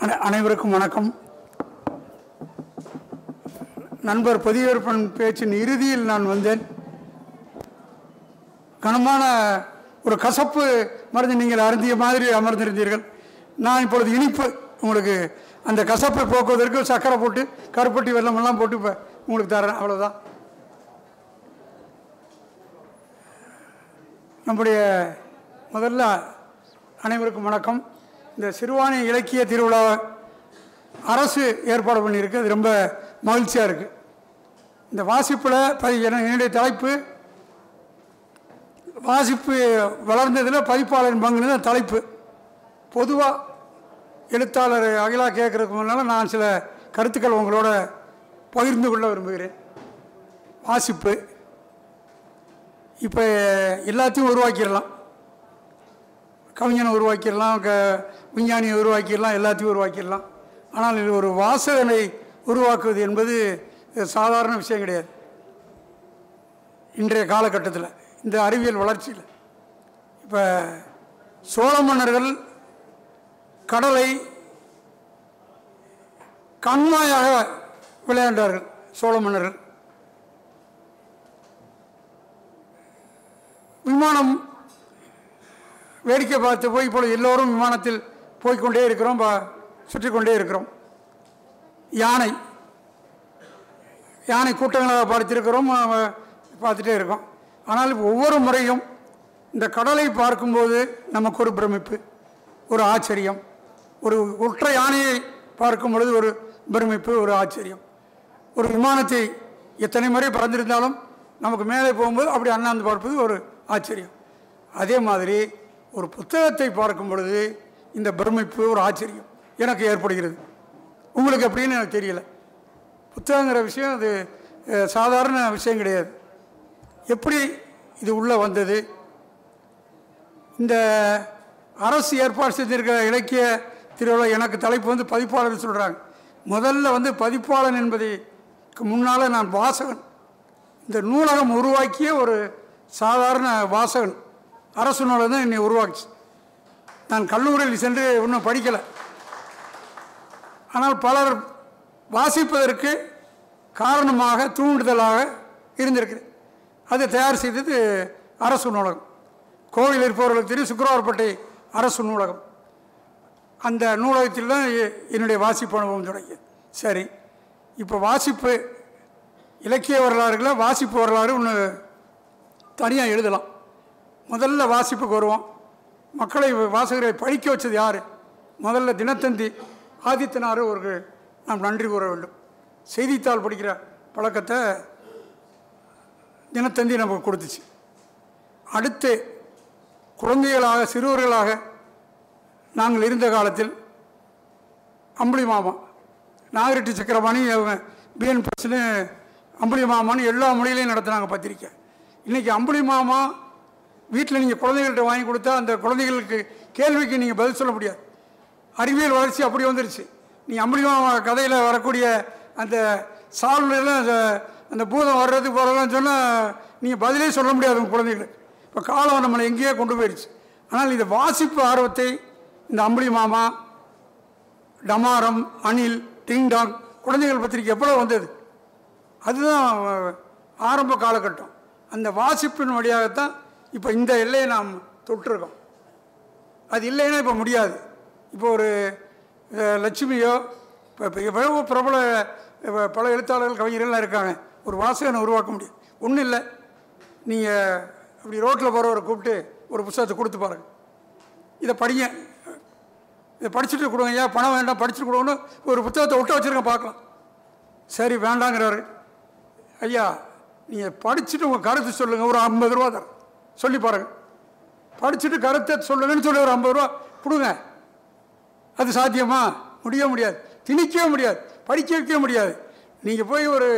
அனை- அனைவருக்கும் வணக்கம். நண்பர் பதிவேற்பன் பேச்சின் இறுதியில் நான் வந்தேன். கனமான ஒரு கசப்பு மருந்து நீங்கள் அருந்திய மாதிரி அமர்ந்திருந்தீர்கள். நான் இப்பொழுது இனிப்பு உங்களுக்கு அந்த கசப்பை போக்குவதற்கு சர்க்கரை போட்டு கருப்பட்டி வெள்ளமெல்லாம் போட்டு இப்போ உங்களுக்கு தரேன். அவ்வளோதான் நம்முடைய முதல்ல அனைவருக்கும் வணக்கம். இந்த சிறுவாணி இலக்கிய திருவிழா அரசு ஏற்பாடு பண்ணியிருக்கு. அது ரொம்ப மகிழ்ச்சியாக இருக்குது இந்த வாசிப்பில் பதி என- என்னுடைய தலைப்பு வாசிப்பு வளர்ந்ததில் பதிப்பாளரின் பங்குன்னு தான் தலைப்பு. பொதுவாக எழுத்தாளர் அகிலா கேட்குறதுக்கு முன்னால் நான் சில கருத்துக்கள் உங்களோட பகிர்ந்து கொள்ள விரும்புகிறேன். வாசிப்பு. இப்போ எல்லாத்தையும் உருவாக்கிடலாம். கவிஞனை உருவாக்கிடலாம் க விஞ்ஞானியை உருவாக்கிடலாம் எல்லாத்தையும் உருவாக்கிடலாம். ஆனால் இது ஒரு வாசகனை உருவாக்குவது என்பது சாதாரண விஷயம் கிடையாது. இன்றைய காலகட்டத்தில் இந்த அறிவியல் வளர்ச்சியில். இப்போ சோழ மன்னர்கள் கடலை கண்மாயாக விளையாண்டார்கள் சோழ மன்னர்கள். விமானம் வேடிக்கை பார்த்து போய் இப்பொழுது எல்லோரும் விமானத்தில் போய்க்கொண்டே இருக்கிறோம் சுற்றி கொண்டே இருக்கிறோம். யானை யானை கூட்டங்களாக பார்த்திருக்கிறோம் பார்த்துட்டே இருக்கோம். ஆனால் ஒவ்வொரு முறையும் இந்த கடலை பார்க்கும்போது நமக்கு ஒரு பிரமிப்பு ஒரு ஆச்சரியம். ஒரு ஒற்ற யானையை பார்க்கும் பொழுது ஒரு பிரமிப்பு ஒரு ஆச்சரியம். ஒரு விமானத்தை எத்தனை முறை பறந்திருந்தாலும் நமக்கு மேலே போகும்போது அப்படி அண்ணாந்து பார்ப்பது ஒரு ஆச்சரியம். அதே மாதிரி ஒரு புத்தகத்தை பார்க்கும் பொழுது இந்த பிரமிப்பு ஒரு ஆச்சரியம் எனக்கு ஏற்படுகிறது. உங்களுக்கு எப்படின்னு எனக்கு தெரியல. புத்தகங்கிற விஷயம் அது சாதாரண விஷயம் கிடையாது. எப்படி இது உள்ளே வந்தது? இந்த அரசு ஏற்பாடு செஞ்சிருக்கிற இலக்கிய திருவிழா எனக்கு தலைப்பு வந்து பதிப்பாளர் சொல்கிறாங்க முதல்ல வந்து பதிப்பாளன் என்பதைக்கு முன்னால் நான் வாசகன். இந்த நூலகம் உருவாக்கிய ஒரு சாதாரண வாசகன். அரசு நூலகம் தான் என்னை உருவாக்குச்சு. நான் கல்லூரியில் சென்று இன்னும் படிக்கலை. ஆனால் பலர் வாசிப்பதற்கு காரணமாக தூண்டுதலாக இருந்திருக்கு அதை தயார் செய்தது அரசு நூலகம். கோவில் இருப்பவர்களுக்கு தெரியும் சுக்கரவார்பேட்டை அரசு நூலகம். அந்த நூலகத்தில் தான் என்னுடைய வாசிப்பு அனுபவம் தொடங்கி சரி இப்போ வாசிப்பு இலக்கிய வரலாறுகளை வாசிப்பு வரலாறு ஒன்று தனியாக எழுதலாம். முதல்ல வாசிப்புக்கு வருவோம். மக்களை வாசகரை படிக்க வச்சது யார்? முதல்ல தினத்தந்தி ஆதித்தனார் அவர்கள் நாம் நன்றி கூற வேண்டும். செய்தித்தாள் படிக்கிற பழக்கத்தை தினத்தந்தி நமக்கு கொடுத்துச்சு. அடுத்து குழந்தைகளாக சிறுவர்களாக நாங்கள் இருந்த காலத்தில் அம்புலி மாமா நாகரெட்டி சக்கரபாணி பிஎன் பிரஸ்னு அம்புலி மாமான்னு எல்லா மொழியிலையும் நடத்துனாங்க பத்திரிக்கை. இன்றைக்கி அம்புலி மாமா வீட்டில் நீங்கள் குழந்தைகள்கிட்ட வாங்கி கொடுத்தா அந்த குழந்தைகளுக்கு கேள்விக்கு நீங்கள் பதில் சொல்ல முடியாது. அறிவியல் வளர்ச்சி அப்படி வந்துருச்சு. நீ அம்புலி கதையில் வரக்கூடிய அந்த சால்வெல்லாம் அந்த அந்த பூதம் வர்றது போகிறதெல்லாம் சொன்னால் நீங்கள் பதிலே சொல்ல முடியாது உங்கள் குழந்தைகளுக்கு. இப்போ காலம் நம்மளை எங்கேயோ கொண்டு போயிடுச்சு. ஆனால் இந்த வாசிப்பு ஆர்வத்தை இந்த அம்புலி மாமா டமாரம் அணில் டிங்டாங் குழந்தைகள் பத்திரிக்கை எவ்வளோ வந்தது? அதுதான் ஆரம்ப காலகட்டம். அந்த வாசிப்பின் வழியாகத்தான் இப்போ இந்த எல்லையை நாம் தொட்டிருக்கோம். அது இல்லைன்னா இப்போ முடியாது. இப்போ ஒரு லட்சுமியோ இப்போ இப்போ எவ்வளவோ பிரபல பல எழுத்தாளர்கள் கவிஞர்கள்லாம் இருக்காங்க. ஒரு வாசகனை உருவாக்க முடியும். ஒன்றும் இல்லை. நீங்கள் அப்படி ரோட்டில் போகிறவரை கூப்பிட்டு ஒரு புத்தகத்தை கொடுத்து பாருங்கள் இதை படிங்க. இதை படிச்சுட்டு கொடுங்க. ஐயா பணம் வேண்டாம் படிச்சுட்டு கொடுங்கன்னு ஒரு புத்தகத்தை விட்டு வச்சுருக்கேன் பார்க்கலாம். சரி வேண்டாங்கிறாரு. ஐயா நீங்கள் படிச்சுட்டு உங்கள் கருத்து சொல்லுங்கள் ஒரு ஐம்பது ரூபா தரேன். சொல்லி பாருங்கள் படிச்சுட்டு கருத்தை சொல்லுங்கன்னு சொல்லி ஒரு ஐம்பது ரூபா கொடுங்க. அது சாத்தியமா? முடிய முடியாது. திணிக்கவே முடியாது. படிக்க வைக்க முடியாது. நீங்கள் போய் ஒரு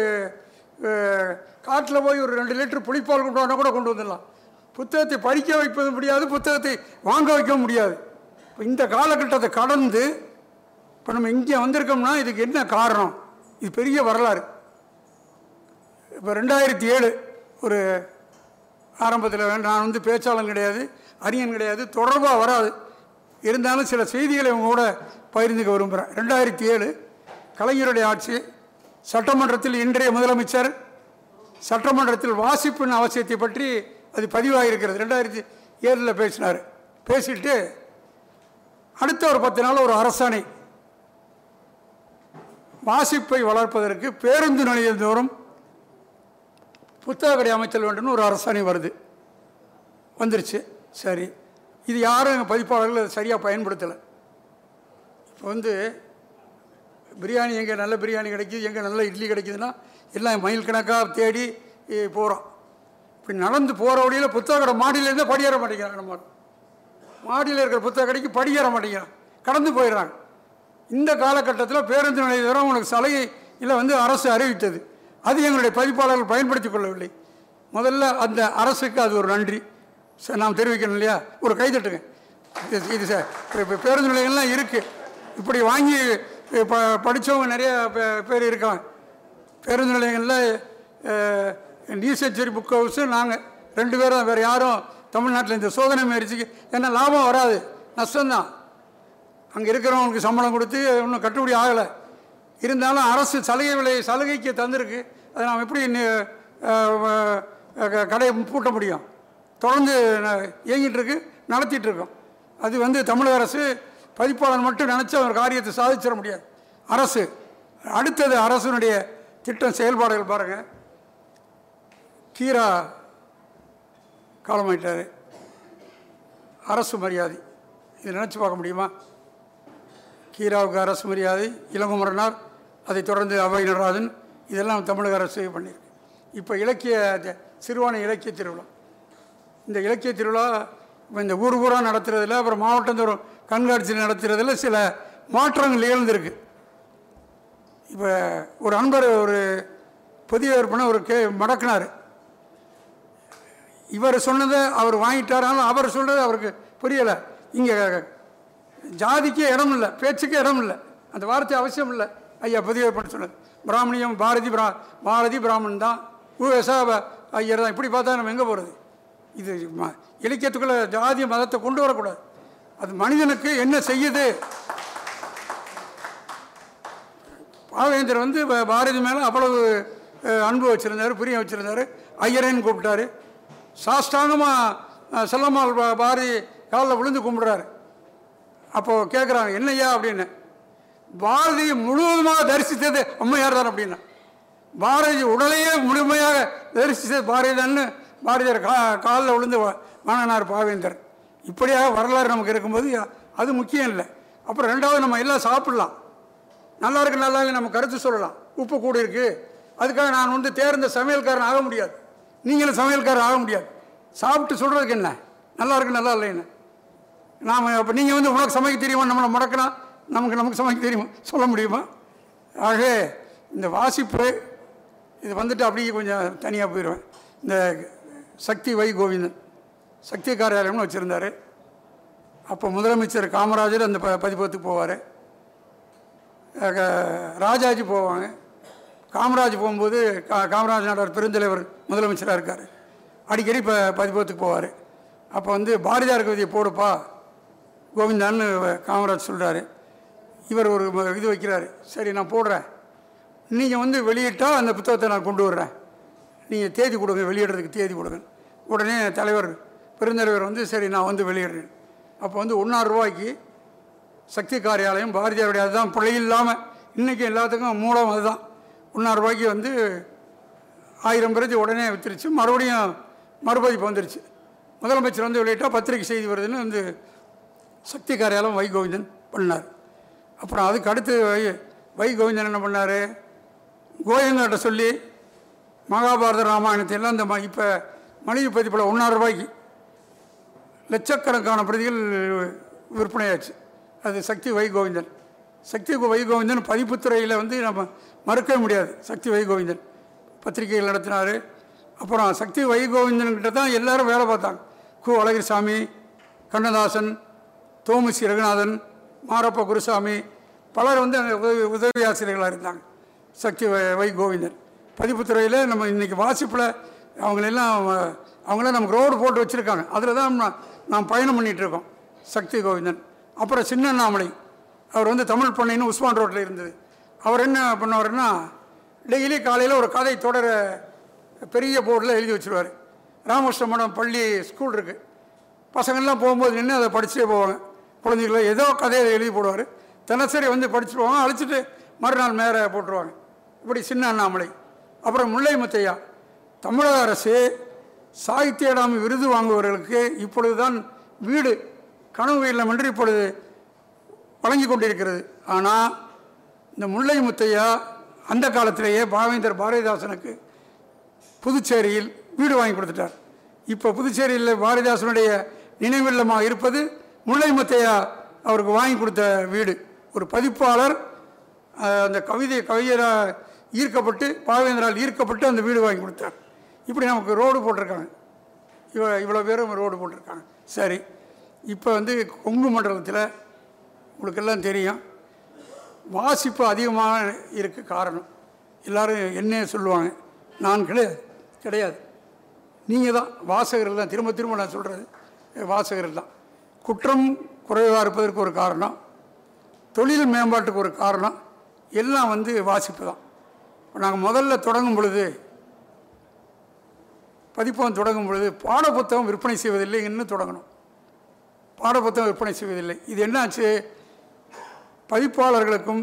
காட்டில் போய் ஒரு ரெண்டு லிட்டர் புளிப்பால் கொண்டு வந்தால் கூட கொண்டு வந்துடலாம். புத்தகத்தை படிக்க வைப்பது முடியாது புத்தகத்தை வாங்க வைக்க முடியாது. இப்போ இந்த காலகட்டத்தை கடந்து இப்போ நம்ம இங்கே வந்திருக்கோம்னா இதுக்கு என்ன காரணம்? இது பெரிய வரலாறு. இப்போ ரெண்டாயிரத்தி ஏழு ஒரு ஆரம்பத்தில் நான் வந்து பேச்சாளன் கிடையாது அறிஞன் கிடையாது தொடர்பாக வராது. இருந்தாலும் சில செய்திகளை உங்க கூட பகிர்ந்துக்க விரும்புகிறேன் ரெண்டாயிரத்தி ஏழு கலைஞருடைய ஆட்சி சட்டமன்றத்தில் இன்றைய முதலமைச்சர் சட்டமன்றத்தில் வாசிப்பின் அவசியத்தை பற்றி அது பதிவாகியிருக்கிறது ரெண்டாயிரத்தி ஏழில் பேசினார். பேசிட்டு அடுத்த ஒரு பத்து நாள் ஒரு அரசாணை. வாசிப்பை வளர்ப்பதற்கு பேருந்து நிலையம் தோறும் புத்தக கடை அமைத்தல் வேண்டும்னு ஒரு அரசாணை வருது. வந்துருச்சு. சரி. இது யாரும் எங்கள் பதிப்பாளர்கள் அதை சரியாக பயன்படுத்தலை. இப்போ வந்து பிரியாணி எங்கே நல்ல பிரியாணி கிடைக்குது எங்கே நல்ல இட்லி கிடைக்குதுன்னா எல்லாம் மயில் கணக்காக தேடி போகிறோம் இப்படி நடந்து போகிற வழியில் புத்தக கடை மாடியிலேருந்தே படியேற மாட்டேங்கிறாங்க நம்ம மாடியில் இருக்கிற புத்தக கடைக்கு படியேற மாட்டேங்கிறாங்க. கடந்து போயிடுறாங்க. இந்த காலகட்டத்தில் பேருந்து நிலைய உனக்கு உங்களுக்கு சலுகை இல்லை வந்து அரசு அறிவித்தது. அது எங்களுடைய பதிப்பாளர்கள் பயன்படுத்திக் கொள்ளவில்லை. முதல்ல அந்த அரசுக்கு அது ஒரு நன்றி. சார் நாம் தெரிவிக்கணும் இல்லையா? ஒரு கைதட்டுங்க இது சார் இப்போ பேருந்து நிலையங்கள்லாம் இருக்குது இப்படி வாங்கி ப படித்தவங்க நிறைய பே- பேர் இருக்காங்க. பேருந்து நிலையங்களில் நியூ செஞ்சுரி புக் ஹவுஸு நாங்கள் ரெண்டு பேரும் தான் வேறு யாரும் தமிழ்நாட்டில் இந்த சோதனை முயற்சிக்கு ஏன்னா லாபம் வராது. நஷ்டம்தான். அங்கே இருக்கிறவங்களுக்கு சம்பளம் கொடுத்து இன்னும் கட்டுப்படி ஆகலை. இருந்தாலும் அரசு சலுகை விலை சலுகைக்கு தந்திருக்கு. அதை நாம் எப்படி கடையை பூட்ட முடியும்? தொடர்ந்து இயங்கிட்டுருக்கு நடத்திட்டுருக்கோம். இருக்கோம் அது வந்து தமிழக அரசு பதிப்பாளர் மட்டும் நினச்சா ஒரு காரியத்தை சாதிச்சிட முடியாது. அரசு அடுத்தது அரசுனுடைய திட்டம் செயல்பாடுகள் பாருங்கள் கீரா காலமாயிட்டார். அரசு மரியாதை. இதை நினச்சி பார்க்க முடியுமா? கீராவுக்கு அரசு மரியாதை. இளங்குமரனார் அதைத் தொடர்ந்து அவை நடராஜன் இதெல்லாம் தமிழக அரசு பண்ணியிருக்கு. இப்போ இலக்கிய த- சிறுவாணி இலக்கிய திருவிழா. இந்த இலக்கிய திருவிழா இப்போ இந்த ஊர் ஊராக நடத்துகிறதுல அப்புறம் மாவட்டந்தோறும் கண்காட்சி நடத்துகிறதில் சில மாற்றங்கள் நிகழ்ந்திருக்கு. இப்போ ஒரு அன்பர் ஒரு புதிய விற்பனை ஒரு கே மடக்கினார். இவர் சொன்னதை அவர் வாங்கிட்டாராலும் அவர் சொல்கிறது அவருக்கு புரியலை. இங்கே ஜாதிக்கே இடம் இல்லை பேச்சுக்கே இடம் இல்லை அந்த வார்த்தை அவசியம் இல்லை ஐயா புதிய பண்ண சொன்னார். பிராமணியம் பாரதி பிரா பாரதி பிராமணன் தான். உவேசா ஐயர் தான். இப்படி பார்த்தா நம்ம எங்கே போகிறது இது ம- இலக்கியத்துக்குள்ளே ஜாதி மதத்தை கொண்டு வரக்கூடாது. அது மனிதனுக்கு என்ன செய்யுது? பாவேந்தர் வந்து பாரதி மேலே அவ்வளவு அன்பு வச்சுருந்தார் பிரியம் வச்சுருந்தார். ஐயரேன்னு கூப்பிட்டாரு. சாஷ்டாங்கமாக செல்லம்மாள் பா- பாரதி காலில் விழுந்து கும்பிடுறாரு. அப்போது கேட்குறாங்க என்னய்யா? அப்படின்னு. பாரதியை முழுவதுமாக தரிசித்தது அம்மையார் தான் அப்படின்னா. பாரதி உடலையே முழுமையாக தரிசித்தது பாரதிதான்னு பாரதியார் கா காலில் விழுந்து வாங்கினார் பாவேந்தர். இப்படியாக வரலாறு நமக்கு இருக்கும்போது அது முக்கியம் இல்லை. அப்புறம் ரெண்டாவது நம்ம எல்லாம் சாப்பிட்லாம். நல்லா இருக்கு நல்லா இல்லை நம்ம கருத்து சொல்லலாம். உப்பு கூட இருக்கு. அதுக்காக நான் வந்து தேர்ந்த சமையல்காரன் ஆக முடியாது. நீங்களும் சமையல்காரன் ஆக முடியாது. சாப்பிட்டு சொல்கிறதுக்கு என்ன? நல்லா இருக்கு நல்லா இல்லைன்னு. நாம் அப்போ நீங்கள் வந்து உனக்கு சமைக்க தெரியுமா நம்மளை முடக்கலாம் நமக்கு நமக்கு சமைக்க தெரியுமா? சொல்ல முடியுமா? ஆக இந்த வாசிப்பு இது வந்துட்டு அப்படியே கொஞ்சம் தனியாக போயிடுவேன் இந்த சக்தி வை கோவிந்தன். சக்தி காரியாலயம்னு வச்சுருந்தாரு. அப்போ முதலமைச்சர் காமராஜர் அந்த ப பதிப்பத்துக்கு போவார். ராஜாஜி போவாங்க. காமராஜ் போகும்போது கா காமராஜ் நாடார் பெருந்தலைவர் முதலமைச்சராக இருக்கார். அடிக்கடி இப்போ பதிப்பத்துக்கு போவார். அப்போ வந்து பாரதியார் கவிதையை போடுப்பா கோவிந்தான்னு காமராஜ் சொல்கிறாரு இவர் ஒரு இது வைக்கிறார். சரி நான் போடுறேன். நீங்கள் வந்து வெளியிட்டால் அந்த புத்தகத்தை நான் கொண்டு வர்றேன். நீங்கள் தேதி கொடுங்க வெளியிடுறதுக்கு தேதி கொடுங்க. உடனே தலைவர் பெருந்தலைவர் வந்து சரி நான் வந்து வெளியிடுறேன். அப்போ வந்து ஒன்றாறு ரூபாய்க்கு சக்தி காரியாலயம் பாரதியாருடைய அதுதான் பிழை இல்லாமல் இன்றைக்கி எல்லாத்துக்கும் மூலம் அதுதான். ஒன்றாறு ரூபாய்க்கு வந்து ஆயிரம் பிரதி உடனே வித்துருச்சு. மறுபடியும் மறுபதிப்பு வந்துருச்சு. முதலமைச்சர் வந்து வெளியிட்டால் பத்திரிகை செய்தி வருதுன்னு வந்து சக்தி காரியாலயம் வை கோவிந்தன் பண்ணார். அப்புறம் அதுக்கு அடுத்து வை வை கோவிந்தன் என்ன பண்ணார்? கோயங்கர்கிட்ட சொல்லி மகாபாரத ராமாயணத்தை எல்லாம் இந்த ம இப்போ மளிகை பதிப்பில் ஒன்றாறு ரூபாய்க்கு லட்சக்கணக்கான பிரதிகள் விற்பனையாச்சு. அது சக்தி வை கோவிந்தன். சக்தி வை கோவிந்தன் பதிப்புத்துறையில் வந்து நம்ம மறுக்கவே முடியாது. சக்தி வை கோவிந்தன் பத்திரிகைகள் நடத்தினார். அப்புறம் சக்தி வை கோவிந்தன்கிட்ட தான் எல்லாரும் வேலை பார்த்தாங்க. கு. அழகிரிசாமி கண்ணதாசன் தோமுசி ரகுநாதன் மாரப்ப குருசாமி பலர் வந்து அங்கே உதவி உதவி ஆசிரியர்களாக இருந்தாங்க. சக்தி வை வை கோவிந்தன் பதிப்புத்துறையில் நம்ம இன்றைக்கி வாசிப்பில் அவங்களெல்லாம் அவங்களாம் நமக்கு ரோடு போட்டு வச்சுருக்காங்க. அதில் தான் நாம் பயணம் பண்ணிகிட்டு இருக்கோம். சக்தி கோவிந்தன். அப்புறம் சின்னண்ணாமலை. அவர் வந்து தமிழ் பண்ணைன்னு உஸ்மான் ரோட்டில் இருந்தது. அவர் என்ன பண்ணுவார்னா டெய்லி காலையில் ஒரு கதை தொடர பெரிய போர்டில் எழுதி வச்சுருவார். ராமகிருஷ்ண மடம் பள்ளி ஸ்கூல் இருக்குது பசங்கள்லாம் போகும்போது நின்று அதை படித்தே போவாங்க. குழந்தைகளை ஏதோ கதையை எழுதி போடுவார். தினசரி வந்து படிச்சுட்டு போவாங்க அழைச்சிட்டு மறுநாள் மேலே போட்டுருவாங்க. இப்படி சின்ன அண்ணாமலை அப்புறம் முல்லை முத்தையா. தமிழக அரசு சாகித்ய அகாடமி விருது வாங்குபவர்களுக்கு இப்பொழுது தான் வீடு கனவு இல்லமன்றி இப்பொழுது வழங்கி கொண்டிருக்கிறது. ஆனால் இந்த முல்லை முத்தையா அந்த காலத்திலேயே பாவேந்தர் பாரதிதாசனுக்கு புதுச்சேரியில் வீடு வாங்கி கொடுத்துட்டார். இப்போ புதுச்சேரியில் பாரதிதாசனுடைய நினைவில்லமாக இருப்பது முல்லை முத்தையா அவருக்கு வாங்கி கொடுத்த வீடு. ஒரு பதிப்பாளர் அந்த கவிதை கவிஞராக ஈர்க்கப்பட்டு பாவேந்திரால் ஈர்க்கப்பட்டு அந்த வீடு வாங்கி கொடுத்தார். இப்படி நமக்கு ரோடு போட்டிருக்காங்க. இவ இவ்வளோ பேரும் ரோடு போட்டிருக்காங்க. சரி. இப்போ வந்து கொங்கு மண்டலத்தில் உங்களுக்கெல்லாம் தெரியும். வாசிப்பு அதிகமாக இருக்க காரணம். எல்லோரும் என்ன சொல்லுவாங்க. நான் கிடையாது கிடையாது. நீங்கள் தான் வாசகர்கள் தான் திரும்ப திரும்ப நான் சொல்கிறது வாசகர்கள் தான் குற்றம் குறைவாக இருப்பதற்கு ஒரு காரணம் தொழில் மேம்பாட்டுக்கு ஒரு காரணம் எல்லாம் வந்து வாசிப்பு தான். இப்போ நாங்கள் முதல்ல தொடங்கும் பொழுது பதிப்பகம் தொடங்கும் பொழுது பாடப்புத்தகம் விற்பனை செய்வதில்லை இன்னும் தொடங்கணும். பாடப்புத்தகம் விற்பனை செய்வதில்லை. இது என்னாச்சு? பதிப்பாளர்களுக்கும்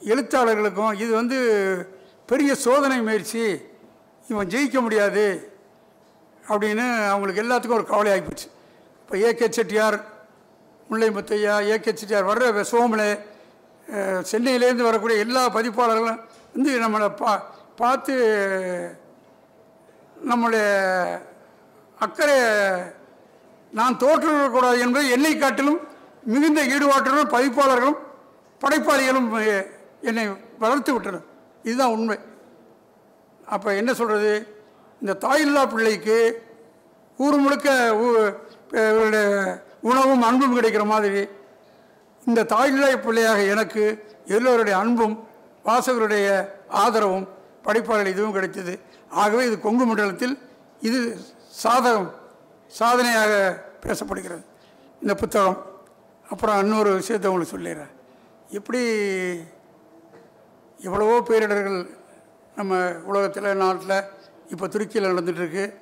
எழுத்தாளர்களுக்கும் இது வந்து பெரிய சோதனை முயற்சி. இவன் ஜெயிக்க முடியாது அப்படின்னு அவங்களுக்கு எல்லாத்துக்கும் ஒரு கவலை ஆகிப்போச்சு இப்போ ஏகே செட்டியார் முல்லை முத்தையா ஏகே செட்டியார் வர்ற சோமலே சென்னையிலேருந்து வரக்கூடிய எல்லா பதிப்பாளர்களும் வந்து நம்மளை பா பார்த்து நம்முடைய அக்கறை நான் தோற்றுவிடக்கூடாது என்பது என்னை காட்டிலும் மிகுந்த ஈடுபாட்டுடன் பதிப்பாளர்களும் படைப்பாளிகளும் என்னை வளர்த்து விட்டனர். இதுதான் உண்மை. அப்போ என்ன சொல்கிறது இந்த தாயில்லா பிள்ளைக்கு ஊர் முழுக்க ஊ- இவருடைய உணவும் அன்பும் கிடைக்கிற மாதிரி. இந்த தாயில்லா பிள்ளையாக எனக்கு எல்லோருடைய அன்பும் வாசகருடைய ஆதரவும் படைப்பாளர்கள் இதுவும் கிடைத்தது. ஆகவே இது கொங்கு மண்டலத்தில் இது சாதகம் சாதனையாக பேசப்படுகிறது. இந்த புத்தகம். அப்புறம் இன்னொரு விஷயத்தை உங்களுக்கு சொல்லிடுறேன். இப்படி எவ்வளவோ பேரிடர்கள் நம்ம உலகத்தில் நாட்டில் இப்போ துருக்கியில் நடந்துகிட்ருக்கு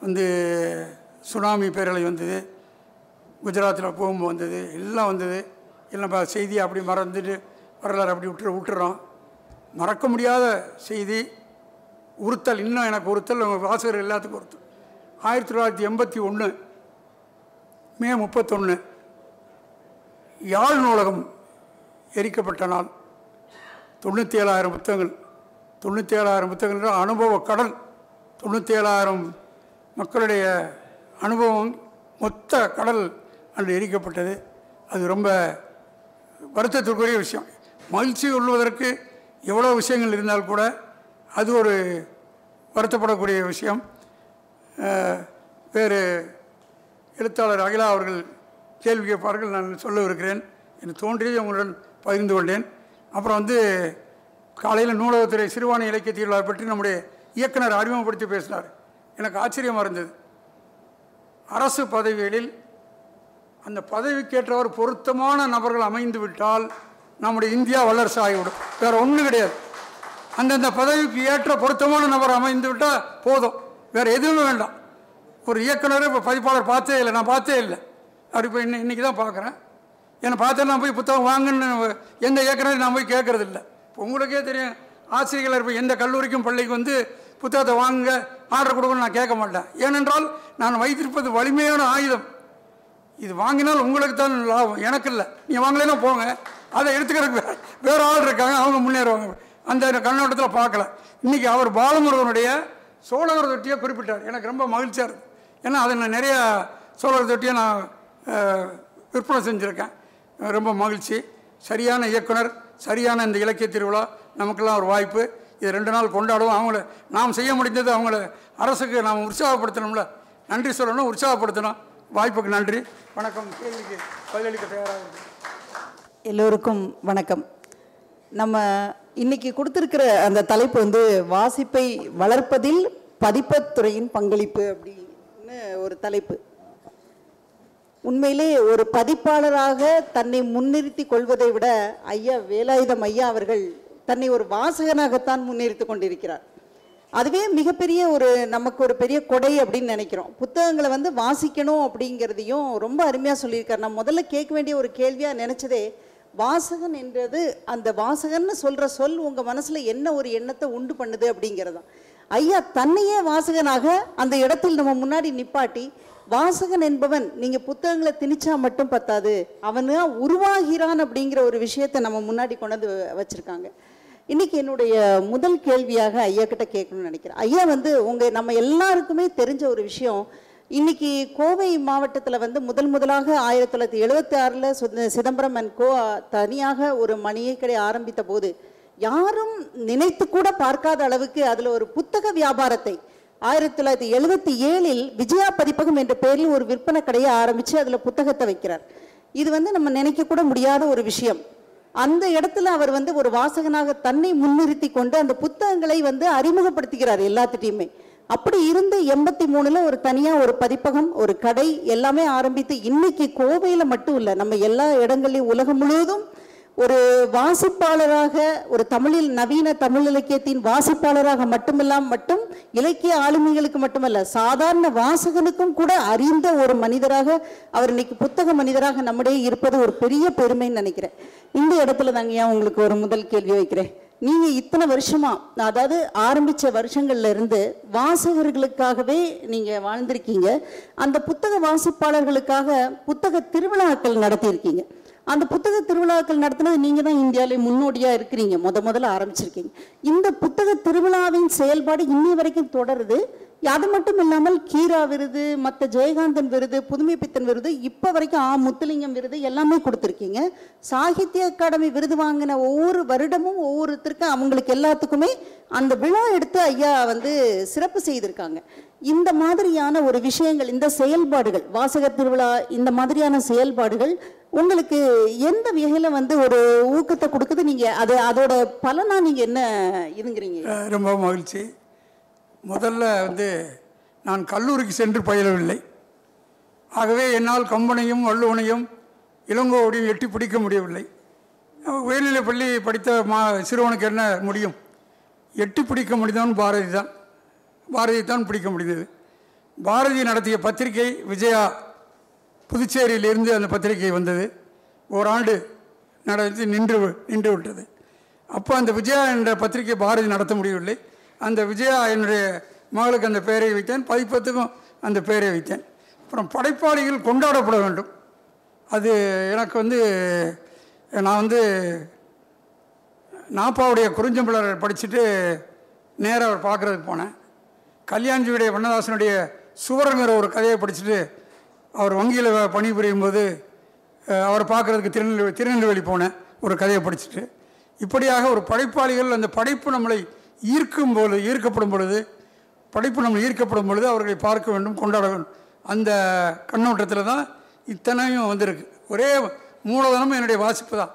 வந்து சுனாமி பேரலை வந்தது. குஜராத்தில் பூம்பு வந்தது எல்லாம் வந்தது. எல்லாம் ப- செய்தியை அப்படி மறந்துட்டு வரலாறு அப்படி விட்டு விட்டுறோம். மறக்க முடியாத செய்தி உறுத்தல் இன்னும் எனக்கு உறுத்தல் உங்கள் வாசகர் எல்லாத்துக்கும் உறுத்தல். ஆயிரத்தி தொள்ளாயிரத்தி எண்பத்தி ஒன்று மே முப்பத்தொன்று யாழ் நூலகம் எரிக்கப்பட்ட நாள். தொண்ணூற்றி ஏழாயிரம் புத்தகங்கள் தொண்ணூற்றி ஏழாயிரம் புத்தகங்கள் அனுபவ கடல் தொண்ணூற்றி ஏழாயிரம் மக்களுடைய அனுபவம் மொத்த கடல் அன்று எரிக்கப்பட்டது. அது ரொம்ப வருத்தத்திற்குரிய விஷயம். மகிழ்ச்சி கொள்வதற்கு எவ்வளோ விஷயங்கள் இருந்தால் கூட அது ஒரு வருத்தப்படக்கூடிய விஷயம். வேறு எழுத்தாளர் அகிலா அவர்கள் கேள்வி கேட்பார்கள். நான் சொல்லவிருக்கிறேன் எனக்கு தோன்றியதை உங்களுடன் பகிர்ந்து கொண்டேன். அப்புறம் வந்து காலையில் நூலகத்துறை சிறுவாணி இலக்கிய திருவிழா பற்றி நம்முடைய இயக்குனர் அறிமுகப்படுத்தி பேசினார். எனக்கு ஆச்சரியமாக இருந்தது. அரசு பதவிகளில் அந்த பதவிக்கேற்றவர் பொருத்தமான நபர்கள் அமைந்து விட்டால் நம்முடைய இந்தியா வல்லரசு ஆகிவிடும். வேறு ஒன்றும் கிடையாது. அந்தந்த பதவிக்கு ஏற்ற பொருத்தமான நபர் அமைந்து விட்டால் போதும். வேறு எதுவுமே வேண்டாம். ஒரு இயக்குனர் இப்போ பதிப்பாளர் பார்த்தே இல்லை. நான் பார்த்தே இல்லை. அப்படி இப்போ இன்னை இன்றைக்கி தான் பார்க்குறேன். என்னை பார்த்தா நான் போய் புத்தகம் வாங்குன்னு எந்த இயக்குனரையும் நான் போய் கேட்குறது இல்லை. இப்போ உங்களுக்கே தெரியும். ஆசிரியர்கள் இப்போ எந்த கல்லூரிக்கும் பள்ளிக்கு வந்து புத்தகத்தை வாங்குங்க ஆர்டர் கொடுக்கணும்னு நான் கேட்க மாட்டேன். ஏனென்றால் நான் வைத்திருப்பது வலிமையான ஆயுதம். இது வாங்கினால் உங்களுக்கு தான் லாபம். எனக்கு இல்லை. நீங்கள் வாங்கலைன்னா போங்க. அதை எடுத்துக்கிறதுக்கு வேறு ஆள் இருக்காங்க. அவங்க முன்னேறுவாங்க. அந்த கண்ணோட்டத்தில் பார்க்கல. இன்றைக்கி அவர் பாலமுருகனுடைய சோழர் தொட்டியை குறிப்பிட்டார். எனக்கு ரொம்ப மகிழ்ச்சியாக இருக்குது ஏன்னா அதை நான் நிறையா சோழர் தொட்டியை நான் விற்பனை செஞ்சுருக்கேன். ரொம்ப மகிழ்ச்சி. சரியான இயக்குனர் சரியான இந்த இலக்கிய திருவிழா நமக்கெல்லாம் ஒரு வாய்ப்பு. இது ரெண்டு நாள் கொண்டாடுவோம். அவங்கள நாம் செய்ய முடிந்தது அவங்கள அரசுக்கு நாம் உற்சாகப்படுத்தணும்ல. நன்றி சொல்லணும் உற்சாகப்படுத்தணும். வாய்ப்புக்கு நன்றி. வணக்கம். கேள்விக்கு பதிலளிக்க தயாராக எல்லோருக்கும் வணக்கம். நம்ம இன்னைக்கு கொடுத்துருக்கிற அந்த தலைப்பு வந்து வாசிப்பை வளர்ப்பதில் பதிப்பத்துறையின் பங்களிப்பு அப்படின்னு ஒரு தலைப்பு. உண்மையிலே ஒரு பதிப்பாளராக தன்னை முன்னிறுத்தி கொள்வதை விட ஐயா வேலாயுதம் ஐயா அவர்கள் தன்னை ஒரு வாசகனாகத்தான் முன்னிறுத்தி கொண்டிருக்கிறார். அதுவே மிகப்பெரிய ஒரு நமக்கு ஒரு பெரிய கொடை அப்படின்னு நினைக்கிறோம். புத்தகங்களை வந்து வாசிக்கணும் அப்படிங்கிறதையும் ரொம்ப அருமையாக சொல்லியிருக்காரு. நான் முதல்ல கேட்க வேண்டிய ஒரு கேள்வியாக நினச்சதே வாசகன் என்றது அந்த வாசகன்னு சொல்கிற சொல் உங்கள் மனசில் என்ன ஒரு எண்ணத்தை உண்டு பண்ணுது அப்படிங்கிறது ஐயா தன்னையே வாசகனாக அந்த இடத்தில் நம்ம முன்னாடி நிப்பாட்டி வாசகன் என்பவன் நீங்கள் புத்தகங்களை திணிச்சா மட்டும் பத்தாது அவனா உருவாகிறான் அப்படிங்கிற ஒரு விஷயத்தை நம்ம முன்னாடி கொண்டு வந்து வச்சுருக்காங்க. இன்னைக்கு என்னுடைய முதல் கேள்வியாக ஐயா கிட்ட கேட்கணும்னு நினைக்கிறேன். ஐயா வந்து உங்க நம்ம எல்லாருக்குமே தெரிஞ்ச ஒரு விஷயம் இன்னைக்கு கோவை மாவட்டத்தில் வந்து முதல் முதலாக ஆயிரத்தி தொள்ளாயிரத்தி எழுபத்தி ஆறில் சிதம்பரம் அண்ட் கோ தனியாக ஒரு மணியை கடை ஆரம்பித்த போது யாரும் நினைத்து கூட பார்க்காத அளவுக்கு அதில் ஒரு புத்தக வியாபாரத்தை ஆயிரத்தி தொள்ளாயிரத்தி எழுபத்தி ஏழில் விஜயா பதிப்பகம் என்ற பெயரில் ஒரு விற்பனை கடையை ஆரம்பித்து அதில் புத்தகத்தை வைக்கிறார். இது வந்து நம்ம நினைக்க கூட முடியாத ஒரு விஷயம். அந்த இடத்துல அவர் வந்து ஒரு வாசகனாக தன்னை முன்னிறுத்தி கொண்டு அந்த புத்தகங்களை வந்து அறிமுகப்படுத்துகிறார் எல்லாத்துட்டையுமே. அப்படி இருந்து எண்பத்தி மூணுல ஒரு தனியா ஒரு பதிப்பகம் ஒரு கடை எல்லாமே ஆரம்பித்து இன்னைக்கு கோவையில மட்டும் இல்லை நம்ம எல்லா இடங்களையும் உலகம் முழுவதும் ஒரு வாசிப்பாளராக ஒரு தமிழில் நவீன தமிழ் இலக்கியத்தின் வாசிப்பாளராக மட்டுமில்லாம மட்டும் இலக்கிய ஆளுமைகளுக்கு மட்டுமல்ல சாதாரண வாசகனுக்கும் கூட அறிந்த ஒரு மனிதராக அவர் இன்னைக்கு புத்தக மனிதராக நம்முடைய இருப்பது ஒரு பெரிய பெருமைன்னு நினைக்கிறேன். இந்த இடத்துல தாங்க ஏன் உங்களுக்கு ஒரு முதல் கேள்வி வைக்கிறேன்? நீங்க இத்தனை வருஷமா அதாவது ஆரம்பிச்ச வருஷங்கள்ல இருந்து வாசகர்களுக்காகவே நீங்க வாழ்ந்திருக்கீங்க. அந்த புத்தக வாசிப்பாளர்களுக்காக புத்தக திருவிழாக்கள் நடத்தியிருக்கீங்க. அந்த புத்தக திருவிழாக்கள் நடத்தினது நீங்க தான் இந்தியாவிலே முன்னோடியா இருக்கிறீங்க. முத முதல்ல ஆரம்பிச்சிருக்கீங்க. இந்த புத்தக திருவிழாவின் செயல்பாடு இன்னி வரைக்கும் தொடருது. அது மட்டும் இல்லாமல் கீரா விருது மற்ற ஜெயகாந்தன் விருது புதுமை பித்தன் விருது இப்போ வரைக்கும் ஆ முத்துலிங்கம் விருது எல்லாமே கொடுத்துருக்கீங்க. சாகித்ய அகாடமி விருது வாங்கின ஒவ்வொரு வருடமும் ஒவ்வொருத்தருக்கும் அவங்களுக்கு எல்லாத்துக்குமே அந்த விழா எடுத்து ஐயா வந்து சிறப்பு செய்திருக்காங்க. இந்த மாதிரியான ஒரு விஷயங்கள் இந்த செயல்பாடுகள் வாசகர் திருவிழா இந்த மாதிரியான செயல்பாடுகள் உங்களுக்கு எந்த வகையில் வந்து ஒரு ஊக்கத்தை கொடுக்குது? நீங்கள் அது அதோட பலனா நீங்கள் என்ன இதுங்கிறீங்க? ரொம்ப மகிழ்ச்சி. முதல்ல வந்து நான் கல்லூரிக்கு சென்று பயிலவில்லை. ஆகவே என்னால் கம்பனையும் வள்ளுவனையும் இளங்கோவடியும் எட்டி பிடிக்க முடியவில்லை. உயர்நிலைப் பள்ளி படித்த மா சிறுவனுக்கு என்ன முடியும்? எட்டி பிடிக்க முடிந்தவன் பாரதி தான். பாரதி தான் பிடிக்க முடிந்தது. பாரதி நடத்திய பத்திரிகை விஜயா புதுச்சேரியிலிருந்து அந்த பத்திரிகை வந்தது. ஓராண்டு நடத்தி நின்று நின்று விட்டது. அப்போ அந்த விஜயா என்ற பத்திரிகை பாரதி நடத்த முடியவில்லை. அந்த விஜயா என்னுடைய மகளுக்கு அந்த பெயரை வைத்தேன். பதிப்பத்துக்கும் அந்த பெயரை வைத்தேன். அப்புறம் படைப்பாளிகள் கொண்டாடப்பட வேண்டும். அது எனக்கு வந்து நான் வந்து நாப்பாவுடைய குறிஞ்சம்பிள்ளர் படிச்சுட்டு நேராக அவர் பார்க்குறதுக்கு போனேன். கல்யாண்ஜியுடைய வண்ணதாசனுடைய சுவரங்கிற ஒரு கதையை படிச்சுட்டு அவர் வங்கியில் பணிபுரியும் போது அவரை பார்க்குறதுக்கு திருநெல்வேலி திருநெல்வேலி போனேன். ஒரு கதையை படிச்சுட்டு. இப்படியாக ஒரு படைப்பாளிகள் அந்த படைப்பு நம்மளை ஈர்க்கும் பொழுது ஈர்க்கப்படும் பொழுது படைப்பு நம்ம ஈர்க்கப்படும் பொழுது அவர்களை பார்க்க வேண்டும் கொண்டாட வேண்டும். அந்த கண்ணோட்டத்தில் தான் இத்தனையும் வந்திருக்கு. ஒரே மூலதனமும் என்னுடைய வாசிப்பு தான்.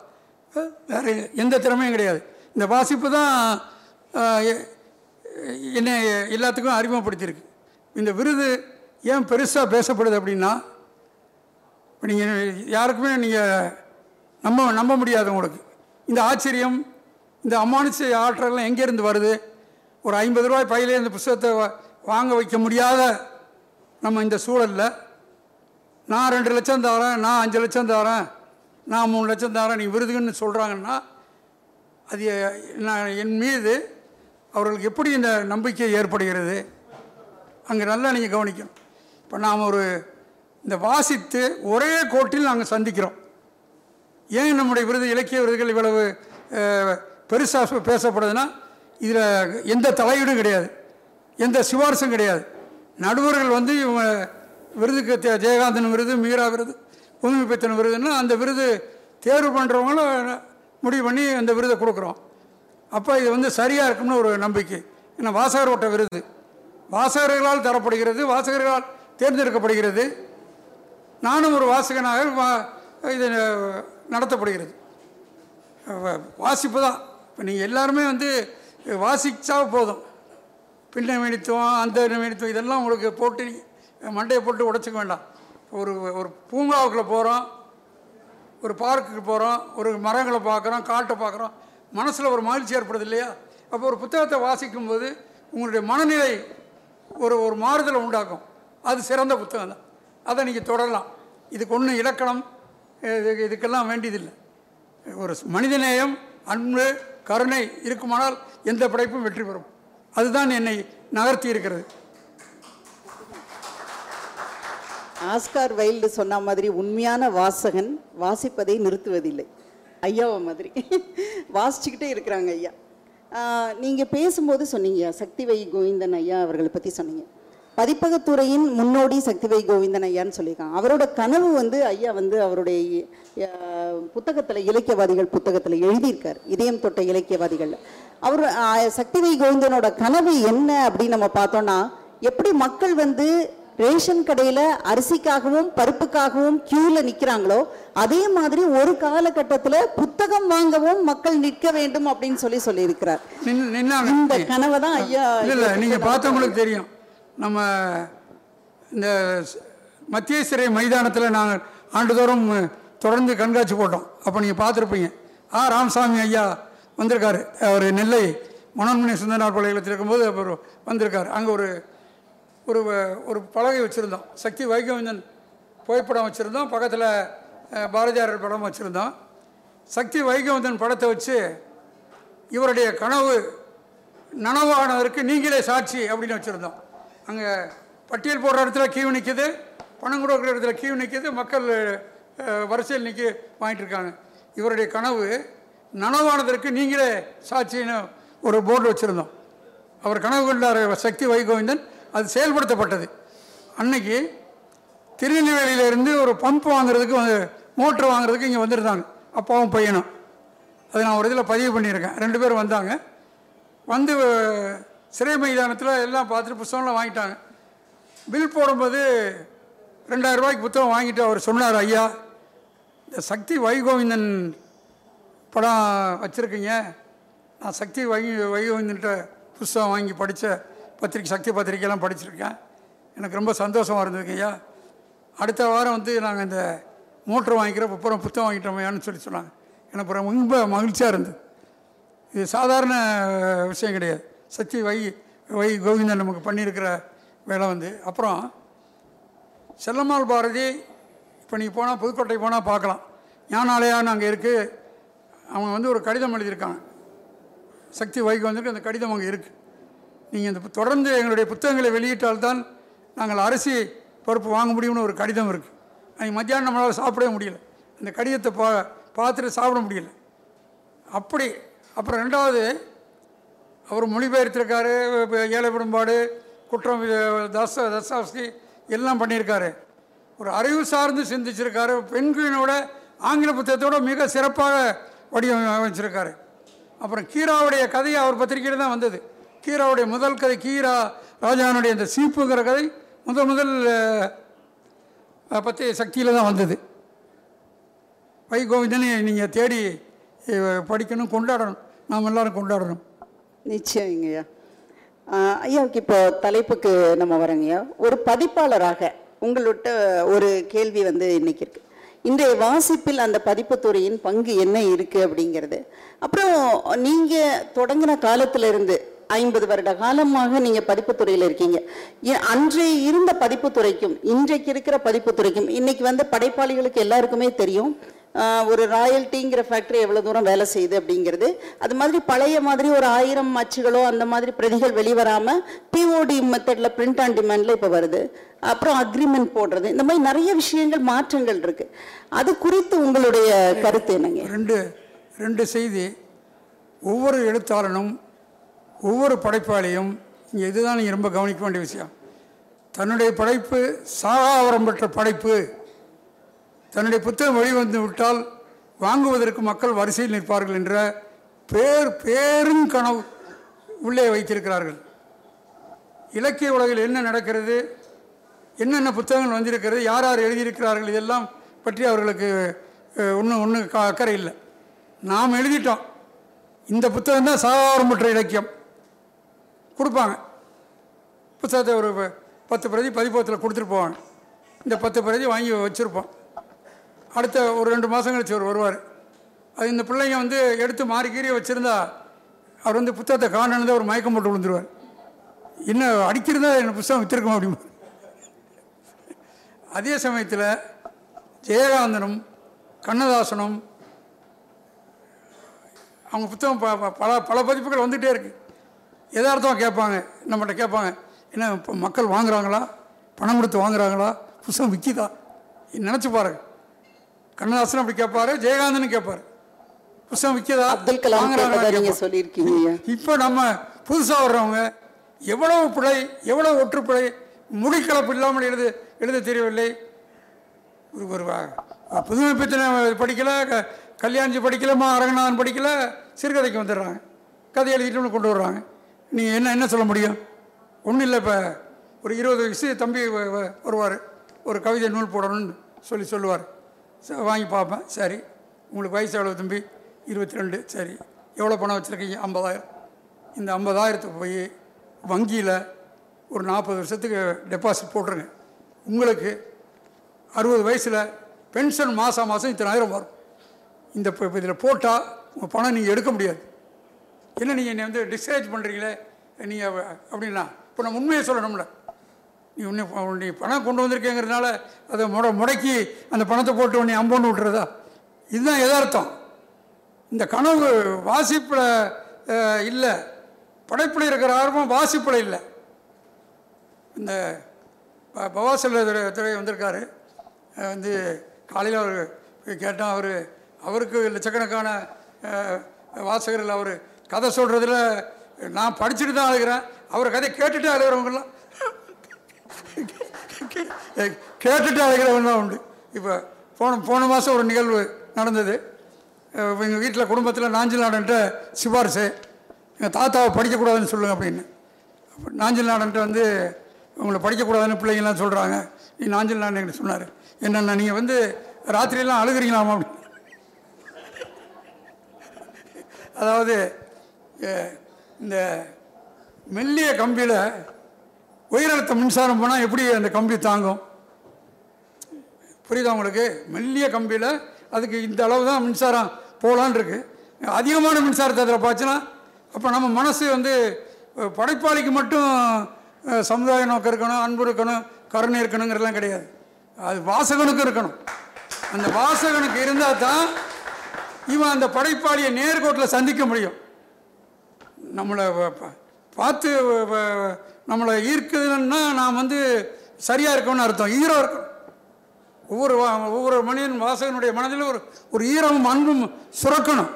வேறு எந்த திறமையும் கிடையாது. இந்த வாசிப்பு தான் என்னை எல்லாத்துக்கும் அறிமுகப்படுத்தியிருக்கு. இந்த விருது ஏன் பெருசாக பேசப்படுது அப்படின்னா நீங்கள் யாருக்குமே நீங்கள் நம்ப நம்ப முடியாது உங்களுக்கு. இந்த ஆச்சரியம் இந்த அமானுஷ ஆற்றல்லாம் எங்கேருந்து வருது? ஒரு ஐம்பது ரூபாய் பையிலே இந்த புஸ்தகத்தை வாங்க வைக்க முடியாத நம்ம இந்த சூழலில் நான் ரெண்டு லட்சம் தரேன் நான் அஞ்சு லட்சம் தரேன் நான் மூணு லட்சம் தரேன் நீ விருதுன்னு சொல்கிறாங்கன்னா அது நான் என் மீது அவர்களுக்கு எப்படி இந்த நம்பிக்கை ஏற்படுகிறது? அங்கே நல்லா நீங்கள் கவனிக்கணும். இப்போ நாம் ஒரு இந்த வாசித்து ஒரே கோட்டில் நாங்கள் சந்திக்கிறோம். ஏன் நம்முடைய விருது இலக்கிய விருதுகள் இவ்வளவு பெருசாக பேசப்படுதுன்னா இதில் எந்த தலையீடும் கிடையாது. எந்த சிபாரிசும் கிடையாது. நடுவர்கள் வந்து இவங்க விருதுக்கு தே- ஜெயகாந்தன் விருது மீரா விருது புதுமை பித்தன் விருதுன்னா அந்த விருது தேர்வு பண்ணுறவங்களும் முடிவு பண்ணி அந்த விருதை கொடுக்குறோம். அப்போ இது வந்து சரியாக இருக்கும்னு ஒரு நம்பிக்கை. ஏன்னா வாசகர் ஓட்ட விருது. வாசகர்களால் தரப்படுகிறது வாசகர்களால் தேர்ந்தெடுக்கப்படுகிறது. நானும் ஒரு வாசகனாக இது நடத்தப்படுகிறது. வாசிப்பு தான் இப்போ நீங்கள் எல்லாருமே வந்து வாசிச்சா போதும். பின்ன நிமித்தம் அந்த நிமித்தம் இதெல்லாம் உங்களுக்கு போட்டு மண்டையை போட்டு உடைச்சிக்க வேண்டாம். ஒரு ஒரு பூங்காவுக்குள்ளே போகிறோம் ஒரு பார்க்குக்கு போகிறோம் ஒரு மரங்களை பார்க்குறோம் காட்டை பார்க்குறோம். மனசில் ஒரு மகிழ்ச்சி ஏற்படுது இல்லையா? அப்போ ஒரு புத்தகத்தை வாசிக்கும்போது உங்களுடைய மனநிலை ஒரு ஒரு மாறுதலை உண்டாக்கும். அது சிறந்த புத்தகம் தான். அதை நீங்கள் தொடரலாம். இதுக்கு ஒன்றும் இலக்கணம் இது இதுக்கெல்லாம் வேண்டியதில்லை. ஒரு மனிதநேயம் அன்பு கருணை இருக்குமானால் எந்த படைப்பும் வெற்றி பெறும். அதுதான் என்னை நகர்த்தி இருக்கிறது. ஆஸ்கார் வைல்டு சொன்ன மாதிரி உண்மையான வாசகன் வாசிப்பதை நிறுத்துவதில்லை. ஐயாவை மாதிரி. வாசிச்சுக்கிட்டே இருக்கிறாங்க ஐயா. நீங்கள் பேசும்போது சொன்னீங்க சக்திவை கோவிந்தன் ஐயா அவர்களை பற்றி சொன்னீங்க. பதிப்பகத்துறையின் முன்னோடி சக்திவை கோவிந்தன் ஐயான்னு சொல்லியிருக்காங்க. அவரோட கனவு வந்து ஐயா வந்து அவருடைய புத்தகத்துல இலக்கியவாதிகள் புத்தகத்துல எழுதியிருக்கார். இதயம் தொட்ட இலக்கியவாதிகள். அவர் சக்திவை கோவிந்தனோட கனவு என்ன அப்படின்னு நம்ம பார்த்தோம்னா எப்படி மக்கள் வந்து ரேஷன் கடையில அரிசிக்காகவும் பருப்புக்காகவும் கியூல நிக்கிறாங்களோ அதே மாதிரி ஒரு காலகட்டத்துல புத்தகம் வாங்கவும் மக்கள் நிற்க வேண்டும் அப்படின்னு சொல்லி சொல்லியிருக்கிறார். இந்த கனவை தான் ஐயா இல்லை நீங்கள் பார்த்தவங்களுக்கு தெரியும். நம்ம இந்த மத்திய சிறை மைதானத்தில் நாங்கள் ஆண்டுதோறும் தொடர்ந்து கண்காட்சி போட்டோம். அப்போ நீங்கள் பார்த்துருப்பீங்க. ஆ ராமசாமி ஐயா வந்திருக்காரு. அவர் நெல்லை மனோன்மணி சுந்தரனார் பல்கலைக்கழகத்தில் இருக்கும்போது அவர் வந்திருக்கார். அங்கே ஒரு ஒரு ஒரு பலகை வச்சுருந்தோம். சக்தி வைகவேந்தன் புகைப்படம் வச்சுருந்தோம். பக்கத்தில் பாரதியார் படம் வச்சுருந்தோம். சக்தி வைகவிந்தன் படத்தை வச்சு இவருடைய கனவு நனவானதற்கு நீங்களே சாட்சி அப்படின்னு வச்சுருந்தோம். அங்கே பட்டியல் போடுற இடத்துல கியூ நிற்கிது பணம் கொடுக்குற இடத்துல கியூ நிற்கிது மக்கள் வரிசையில் நிற்க வாங்கிட்டு இருக்காங்க. இவருடைய கனவு நனவானதற்கு நீங்களே சாட்சின்னு ஒரு போர்டு வச்சுருந்தோம். அவர் கனவு கொண்டார் சக்தி வைகோவிந்தன் அது செயல்படுத்தப்பட்டது. அன்னைக்கு திருநெல்வேலியிலேருந்து ஒரு பம்ப் வாங்குறதுக்கு வந்து மோட்ரு வாங்குறதுக்கு இங்கே வந்திருந்தாங்க. அப்பாவும் பையனும். அது நான் ஒரு இதில் பதிவு பண்ணியிருக்கேன். ரெண்டு பேரும் வந்தாங்க. வந்து சிறை மைதானத்தில் எல்லாம் பார்த்துட்டு புத்தகம்லாம் வாங்கிட்டாங்க. பில் போடும்போது ரெண்டாயிரம் ரூபாய்க்கு புத்தகம் வாங்கிட்டு அவர் சொன்னார் ஐயா இந்த சக்தி வைகோவிந்தன் படம் வச்சுருக்கீங்க. நான் சக்தி வை வைகோவிந்தன்ட்ட புஸ்தகம் வாங்கி படித்த பத்திரிக்கை சக்தி பத்திரிக்கையெல்லாம் படிச்சிருக்கேன். எனக்கு ரொம்ப சந்தோஷமாக இருந்ததுங்க ஐயா. அடுத்த வாரம் வந்து நாங்கள் இந்த மோட்ரு வாங்கிக்கிறோம் அப்புறம் புத்தகம் வாங்கிட்டோமையான்னு சொல்லி சொன்னாங்க. எனக்கு ரொம்ப மகிழ்ச்சியாக இருந்தது. இது சாதாரண விஷயம் கிடையாது. சக்தி வை வை கோவிந்தன் நமக்கு பண்ணியிருக்கிற வேலை வந்து. அப்புறம் செல்லம்மாள் பாரதி இப்போ நீங்கள் போனால் புதுக்கோட்டை போனால் பார்க்கலாம். ஞானாலயான்னு அங்கே இருக்குது அவங்க வந்து ஒரு கடிதம் எழுதியிருக்காங்க. சக்தி வைகோந்தனுக்கு அந்த கடிதம் அங்கே இருக்குது நீங்கள் இந்த தொடர்ந்து எங்களுடைய புத்தகங்களை வெளியிட்டால்தான் நாங்கள் அரிசி பருப்பு வாங்க முடியும்னு ஒரு கடிதம் இருக்குது அன்றைக்கி மத்தியானம் நம்மளால் சாப்பிடவே முடியல. அந்த கடிதத்தை பா பார்த்துட்டு சாப்பிட முடியல. அப்படி அப்புறம் ரெண்டாவது அவர் மொழிபெயர்த்திருக்காரு ஏழை விடும்பாடு குற்றம் தச தசாஸ்தி எல்லாம் பண்ணியிருக்காரு. ஒரு அறிவு சார்ந்து சிந்திச்சிருக்காரு. பெண்களினோட ஆங்கில புத்தகத்தோட மிக சிறப்பாக வடிவமைச்சிருக்காரு. அப்புறம் கீராவுடைய கதை அவர் பத்திரிகையில் தான் வந்தது. கீராவுடைய முதல் கதை கீரா ராஜானுடைய அந்த சீப்புங்கிற கதை முதல் முதல் பற்றி சக்தியில் தான் வந்தது. வை கோவிந்தனை நீங்கள் தேடி படிக்கணும் கொண்டாடணும். நாம் எல்லோரும் கொண்டாடணும். நிச்சயங்கய்யா. ஐயாவுக்கு இப்போ தலைப்புக்கு நம்ம வரோங்கய்யா. ஒரு பதிப்பாளராக உங்கள்கிட்ட ஒரு கேள்வி வந்து இன்னைக்கு இருக்கு இன்றைய வாசிப்பில் அந்த பதிப்புத்துறையின் பங்கு என்ன இருக்குது அப்படிங்கிறது. அப்புறம் நீங்கள் தொடங்கின காலத்திலிருந்து ஐம்பது வருட காலமாக நீங்க பதிப்புத்துறையில் இருக்கீங்க. அன்றைய இருந்த பதிப்புத்துறைக்கும் இன்றைக்கு இருக்கிற பதிப்புத்துறைக்கும் இன்னைக்கு வந்து படைப்பாளிகளுக்கு எல்லாருக்குமே தெரியும் ஒரு ராயல்ட்டிங்கிற ஃபேக்ட்ரி எவ்வளோ தூரம் வேலை செய்யுது அப்படிங்கிறது. அது மாதிரி பழைய மாதிரி ஒரு ஆயிரம் அச்சுகளோ அந்த மாதிரி பிரதிகள் வெளிவராமல் பிஓடி மெத்தடில் பிரிண்ட் ஆன் டிமாண்டில் இப்போ வருது. அப்புறம் அக்ரிமெண்ட் போடுறது. இந்த மாதிரி நிறைய விஷயங்கள் மாற்றங்கள் இருக்கு. அது குறித்து உங்களுடைய கருத்து என்னங்க? ரெண்டு ரெண்டு செய்தி. ஒவ்வொரு எழுத்தாளனும் ஒவ்வொரு படைப்பாளியும் இங்கே இதுதான் நீங்கள் ரொம்ப கவனிக்க வேண்டிய விஷயம். தன்னுடைய படைப்பு சாகாவரம் பெற்ற படைப்பு தன்னுடைய புத்தகம் வெளிவந்து விட்டால் வாங்குவதற்கு மக்கள் வரிசையில் நிற்பார்கள் என்ற பேர் பேரும் கனவு உள்ளே வைத்திருக்கிறார்கள். இலக்கிய உலகில் என்ன நடக்கிறது என்னென்ன புத்தகங்கள் வந்திருக்கிறது யார் யார் எழுதியிருக்கிறார்கள் இதெல்லாம் பற்றி அவர்களுக்கு ஒன்றும் ஒன்றும் அக்கறை இல்லை. நாம் எழுதிட்டோம். இந்த புத்தகம் தான் சாதாரணமற்ற இலக்கியம். கொடுப்பாங்க. புத்தகத்தை ஒரு ப- பத்து பிரதி பதிப்பகத்தில் கொடுத்துட்டு போவாங்க. இந்த பத்து பிரதி வாங்கி வச்சுருப்போம். அடுத்த ஒரு ரெண்டு மாதம் கழிச்சு அவர் வருவார். அது இந்த பிள்ளைங்க வந்து எடுத்து மாறி வச்சுருந்தா அவர் வந்து புத்தகத்தை காணனது ஒரு மயக்கம் போட்டு விழுந்துருவார். இன்னும் அடிக்கிறதா என்ன புத்தகம் விற்றுருக்கோம் அப்படிமா? அதே சமயத்தில் ஜெயகாந்தனும் கண்ணதாசனும் அவங்க புத்தகம் ப- ப- பல பல பதிப்புகள் வந்துகிட்டே இருக்குது எதார்த்தமாக கேட்பாங்க நம்மகிட்ட கேட்பாங்க என்ன இப்போ மக்கள் வாங்குறாங்களா? பணம் கொடுத்து வாங்குறாங்களா? புத்தகம் விற்கிதா நினச்சி பாருங்க. கண்ணதாசன் அப்படி கேட்பாரு ஜெயகாந்தனும் கேட்பாரு. புத்தகம் விற்கிதா அப்துல் கலாம். சொல்லியிருக்கீங்க. இப்போ நம்ம புதுசாக வர்றவங்க எவ்வளவு பிழை எவ்வளவு ஒற்றுப்பிழை முடிக்கலப்பு இல்லாமல் எழுத எழுத தெரியவில்லை. ஒரு புதுமை பித்தனை படிக்கல க- கல்யாணிஜி படிக்கலமா அரங்கநாதன் படிக்கல சிறுகதைக்கு வந்துடுறாங்க. கதை எழுதிட்டு கொண்டு வர்றாங்க. நீ என்ன என்ன சொல்ல முடியும்? ஒன்றும் இல்லை இப்போ. ஒரு இருபது வயசு தம்பி வருவார். ஒரு கவிதை நூல் போடணும்னு சொல்லி சொல்லுவார். வாங்கி பார்ப்பேன். சரி. உங்களுக்கு வயசு எவ்வளோ தம்பி? இருபத்தி ரெண்டு சரி. எவ்வளோ பணம் வச்சுருக்கீங்க? ஐம்பதாயிரம். இந்த ஐம்பதாயிரத்துக்கு போய் வங்கியில் ஒரு நாற்பது வருஷத்துக்கு டெபாசிட் போட்டுருங்க. உங்களுக்கு அறுபது வயசில் பென்ஷன் மாதம் மாதம் இத்தனாயிரம் வரும். இந்த இப்போ இதில் போட்டால் உங்கள் பணம் நீங்கள் எடுக்க முடியாது. என்ன நீங்கள் என்னை வந்து டிஸ்கரேஜ் பண்ணுறீங்களே நீங்கள் அப்படின்னா இப்போ நம்ம உண்மையை சொல்லணும்ல. நீ உன்னை நீ பணம் கொண்டு வந்திருக்கேங்கிறதுனால அதை முட முடக்கி அந்த பணத்தை போட்டு உன்னை அம்போன்னு விட்டுறதா? இதுதான் எதார்த்தம் இந்த கனவு வாசிப்பில் இல்லை. படைப்பில் இருக்கிற ஆர்வம் வாசிப்பில் இல்லை. இந்த ப- துறை துறை வந்திருக்காரு. வந்து காலையில் அவர் கேட்டால் அவர் அவருக்கு லட்சக்கணக்கான வாசகர்கள் அவர் கதை சொல்கிறதுல நான் படிச்சுட்டு தான் அழுகிறேன். அவர் கதை கேட்டுட்டு அழுகிறவங்கலாம் கேட்டுட்டு அழுகிறவங்களாம் உண்டு. இப்போ போன போன மாதம் ஒரு நிகழ்வு நடந்தது. எங்கள் வீட்டில் குடும்பத்தில் நாஞ்சில் நாடன்ட்ட சிபாரிசு. எங்கள் தாத்தாவை படிக்கக்கூடாதுன்னு சொல்லுங்கள் அப்படின்னு. நாஞ்சில் நாடன்ட்ட வந்து உங்களை படிக்கக்கூடாதுன்னு பிள்ளைங்கள்லாம் சொல்கிறாங்க நீ நாஞ்சில் நாடன் என்கிட்ட சொன்னார். என்னென்ன நீங்கள் வந்து ராத்திரியெல்லாம் அழுகிறீங்களாமா அப்படின்னு. அதாவது இந்த மெல்லிய கம்பியில் உயிரழுத்த மின்சாரம் போனால் எப்படி அந்த கம்பி தாங்கும்? புரியுதா உங்களுக்கு? மெல்லிய கம்பியில் அதுக்கு இந்த அளவு தான் மின்சாரம் போகலான்ருக்கு அதிகமான மின்சாரத்தை அதில் பாய்ச்சினா அப்போ நம்ம மனசு வந்து படைப்பாளிக்கு மட்டும் சமுதாய நோக்கம் இருக்கணும் அன்பு இருக்கணும் கருணை இருக்கணுங்கிறதுலாம் கிடையாது. அது வாசகனுக்கும் இருக்கணும். அந்த வாசகனுக்கு இருந்தால் தான் இவன் அந்த படைப்பாளியை நேர்கோட்டில் சந்திக்க முடியும். நம்மளை பார்த்து நம்மளை ஈர்க்குதுன்னா நாம் வந்து சரியாக இருக்கணும்னு அர்த்தம். ஈரம் இருக்கணும். ஒவ்வொரு வா- ஒவ்வொரு மனிதன் வாசகனுடைய மனதில் ஒரு ஒரு ஈரமும் அன்பும் சுரக்கணும்.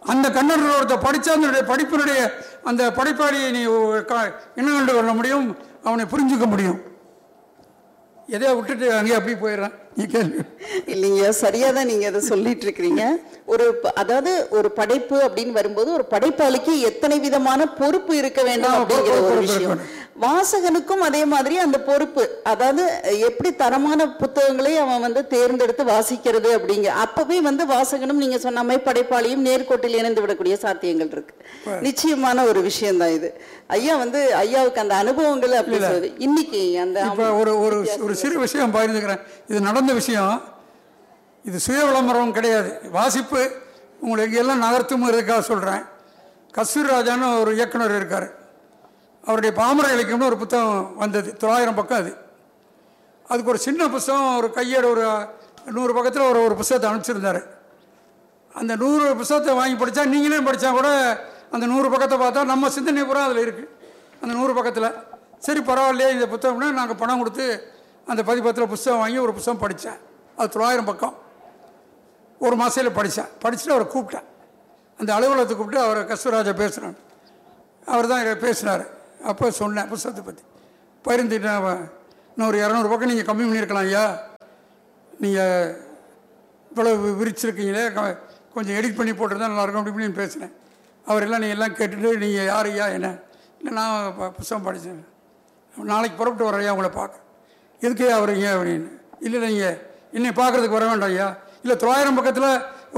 அந்த கண்ணர்கள் ஒருத்தர் படித்தா அதனுடைய படிப்பினுடைய அந்த படைப்பாளியை நீ ஒ- க- என்ன கண்டு கொள்ள முடியும்? அவனை புரிஞ்சுக்க முடியும். எதையோ விட்டுட்டு அங்கேயே அப்படியே போயிடுறேன். இல்லைங்க சரியா தான் நீங்க அதை சொல்லிட்டு இருக்கிறீங்க ஒரு அதாவது ஒரு படைப்பு அப்படின்னு வரும்போது ஒரு படைப்பாளிக்கு எத்தனை விதமான பொறுப்பு இருக்க வேண்டும் அப்படிங்கிற ஒரு விஷயம். வாசகனுக்கும் அதே மாதிரி அந்த பொறுப்பு. அதாவது எப்படி தரமான புத்தகங்களை அவன் வந்து தேர்ந்தெடுத்து வாசிக்கிறது அப்படிங்க அப்பவே வந்து வாசகனும் நீங்க சொன்ன மாதிரி படைப்பாளியும் நேர்கோட்டில் இணைந்து விடக்கூடிய சாத்தியங்கள் இருக்கு. நிச்சயமான ஒரு விஷயம் தான் இது. ஐயா வந்து ஐயாவுக்கு அந்த அனுபவங்கள் அப்படி சொல்லுது இன்னைக்கு அந்த ஒரு ஒரு சிறு விஷயம் பகிர்ந்துக்கிறேன். இது நடந்த விஷயம் இது சுய விளம்பரம் கிடையாது. வாசிப்பு உங்களுக்கு எல்லாம் நகர்த்தும் இருக்கா சொல்கிறேன் கஸ்தூரி ராஜான்னு ஒரு இயக்குனர் இருக்கார். அவருடைய பாமர இலக்கியம்னு ஒரு புத்தகம் வந்தது. தொள்ளாயிரம் பக்கம் அது. அதுக்கு ஒரு சின்ன புஸ்தகம் ஒரு கையோட ஒரு நூறு பக்கத்தில் ஒரு ஒரு புஸ்தகத்தை அனுப்பிச்சிருந்தாரு. அந்த நூறு புஸ்தகத்தை வாங்கி படித்தா நீங்களே படித்தா கூட அந்த நூறு பக்கத்தை பார்த்தா நம்ம சிந்தனை பூரா அதில் இருக்குது அந்த நூறு பக்கத்தில் சரி பரவாயில்லையே இந்த புத்தகம்னா நாங்கள் பணம் கொடுத்து அந்த பதிப்பத்தில் புஸ்தகம் வாங்கி ஒரு புஸ்தகம் படித்தேன். அது தொள்ளாயிரம் பக்கம். ஒரு மாதத்தில் படித்தேன். படிச்சுட்டு அவரை கூப்பிட்டேன். அந்த அலுவலகத்தை கூப்பிட்டு அவரை கஸ்தூராஜா பேசுகிறேன் அவர் தான் பேசினார். அப்போ சொன்னேன் புஸ்தகத்தை பற்றி பகிர்ந்துட்டேன் அவன் இன்னும் ஒரு இரநூறு பக்கம் நீங்கள் கம்மி பண்ணியிருக்கலாம் ஐயா. நீங்கள் இவ்வளவு விரிச்சிருக்கீங்களே. கொஞ்சம் எடிட் பண்ணி போட்டிருந்தா நல்லாயிருக்கும் அப்படி இப்படின்னு பேசினேன். அவர் எல்லாம் நீங்கள் எல்லாம் கேட்டுட்டு நீங்கள் யார் ஐயா என்ன? இல்லை நான் புஸ்தகம் படித்தேன். நாளைக்கு புறப்பட்டு வரையா உங்களை பார்க்க. எதுக்கு ஐயா வரீங்க அப்படின்னு? இல்லை நீங்கள் என்னை பார்க்குறதுக்கு வர வேண்டாம் ஐயா. இல்லை தொள்ளாயிரம் பக்கத்தில்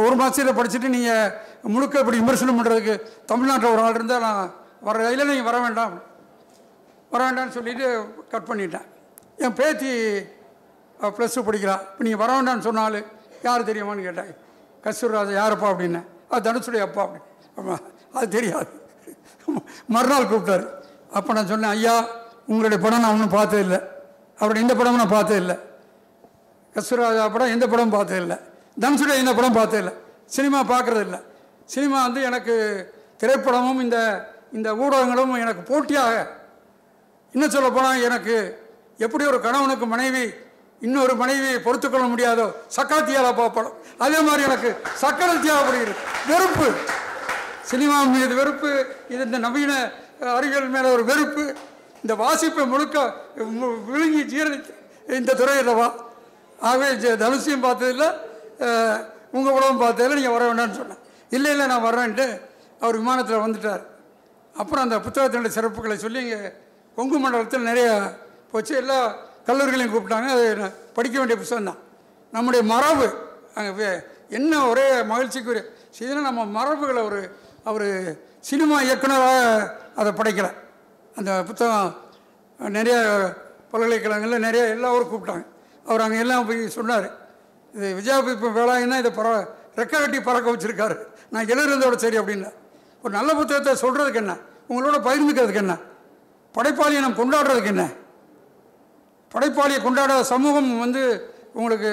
ஒரு மாதத்தில் படிச்சுட்டு நீங்கள் முழுக்க இப்படி விமர்சனம் பண்ணுறதுக்கு தமிழ்நாட்டில் ஒரு ஆள் இருந்தால் நான் வர இல்லை நீங்கள் வர வேண்டாம். வர வேண்டாம்னு சொல்லிட்டு கட் பண்ணிட்டேன். என் பேத்தி ப்ளஸ் டூ படிக்கிறா. இப்போ நீங்கள் வர வேண்டாம்னு சொன்னாலும் யார் தெரியுமான்னு கேட்டேன். கஸ்தூர்ராஜா யாரப்பா அப்படின்னேன் அது தனுஷுடைய அப்பா அப்படின்னு. ஆமா, அது தெரியாது. மறுநாள் கூப்பிட்டாரு. அப்போ நான் சொன்னேன் ஐயா உங்களுடைய படம் நான் ஒன்றும் பார்த்தது இல்லை அவருடைய இந்த படமும் நான் பார்த்தது இல்லை. கஸ்தூராஜா படம் எந்த படமும் பார்த்தது இல்லை. தனுஷுடைய இந்த படம் பார்த்தது இல்லை. சினிமா பார்க்குறது இல்லை. சினிமா வந்து எனக்கு திரைப்படமும் இந்த இந்த ஊடகங்களும் எனக்கு போட்டியாக. இன்னும் சொல்ல போனால் எனக்கு எப்படி ஒரு கணவனுக்கு மனைவி இன்னொரு மனைவியை பொறுத்துக்கொள்ள முடியாதோ சக்கரத்தியால பார்ப்படும் அதே மாதிரி எனக்கு சக்கரத்தியாகப்படுகிறது வெறுப்பு. சினிமா மீது வெறுப்பு. இது இந்த நவீன அறிவியல் மேலே ஒரு வெறுப்பு. இந்த வாசிப்பை முழுக்க மு- விழுங்கி ஜீரணித்து இந்த துறை வா. ஆகவே ஜ- தனுஷையும் பார்த்ததில்ல உங்கள் படமும் பார்த்ததில்ல நீங்கள் வர வேண்டாம்னு சொன்னேன். இல்லை இல்லை நான் வரேன்ட்டு அவர் விமானத்தில் வந்துட்டார். அப்புறம் அந்த புத்தகத்தினுடைய சிறப்புகளை சொல்லி இங்கே கொங்கு மண்டலத்தில் நிறைய போச்சு. எல்லா கல்லூரிகளையும் கூப்பிட்டாங்க. அது படிக்க வேண்டிய புத்தகம் தான். நம்முடைய மரபு அங்கே என்ன ஒரே மகிழ்ச்சிக்குரிய செய்தினா நம்ம மரபுகளை ஒரு அவர் சினிமா இயக்குனராக அதை படைக்கலை அந்த புத்தகம் நிறைய பல்கலைக்கழகங்களில் நிறைய எல்லாரும் கூப்பிட்டாங்க. அவர் அங்கே எல்லாம் போய் சொன்னார். இது விஜயாபி இப்போ வேளாங்கன்னா இதை பற ரெக்க கட்டி பறக்க வச்சுருக்காரு. நான் எழுதுறதோட சரி அப்படின்னா. ஒரு நல்ல புத்தகத்தை சொல்கிறதுக்கு என்ன? உங்களோட பகிர்ந்துக்கிறதுக்கு என்ன? படைப்பாளியை நம்ம கொண்டாடுறதுக்கு என்ன? படைப்பாளியை கொண்டாடாத சமூகம் வந்து உங்களுக்கு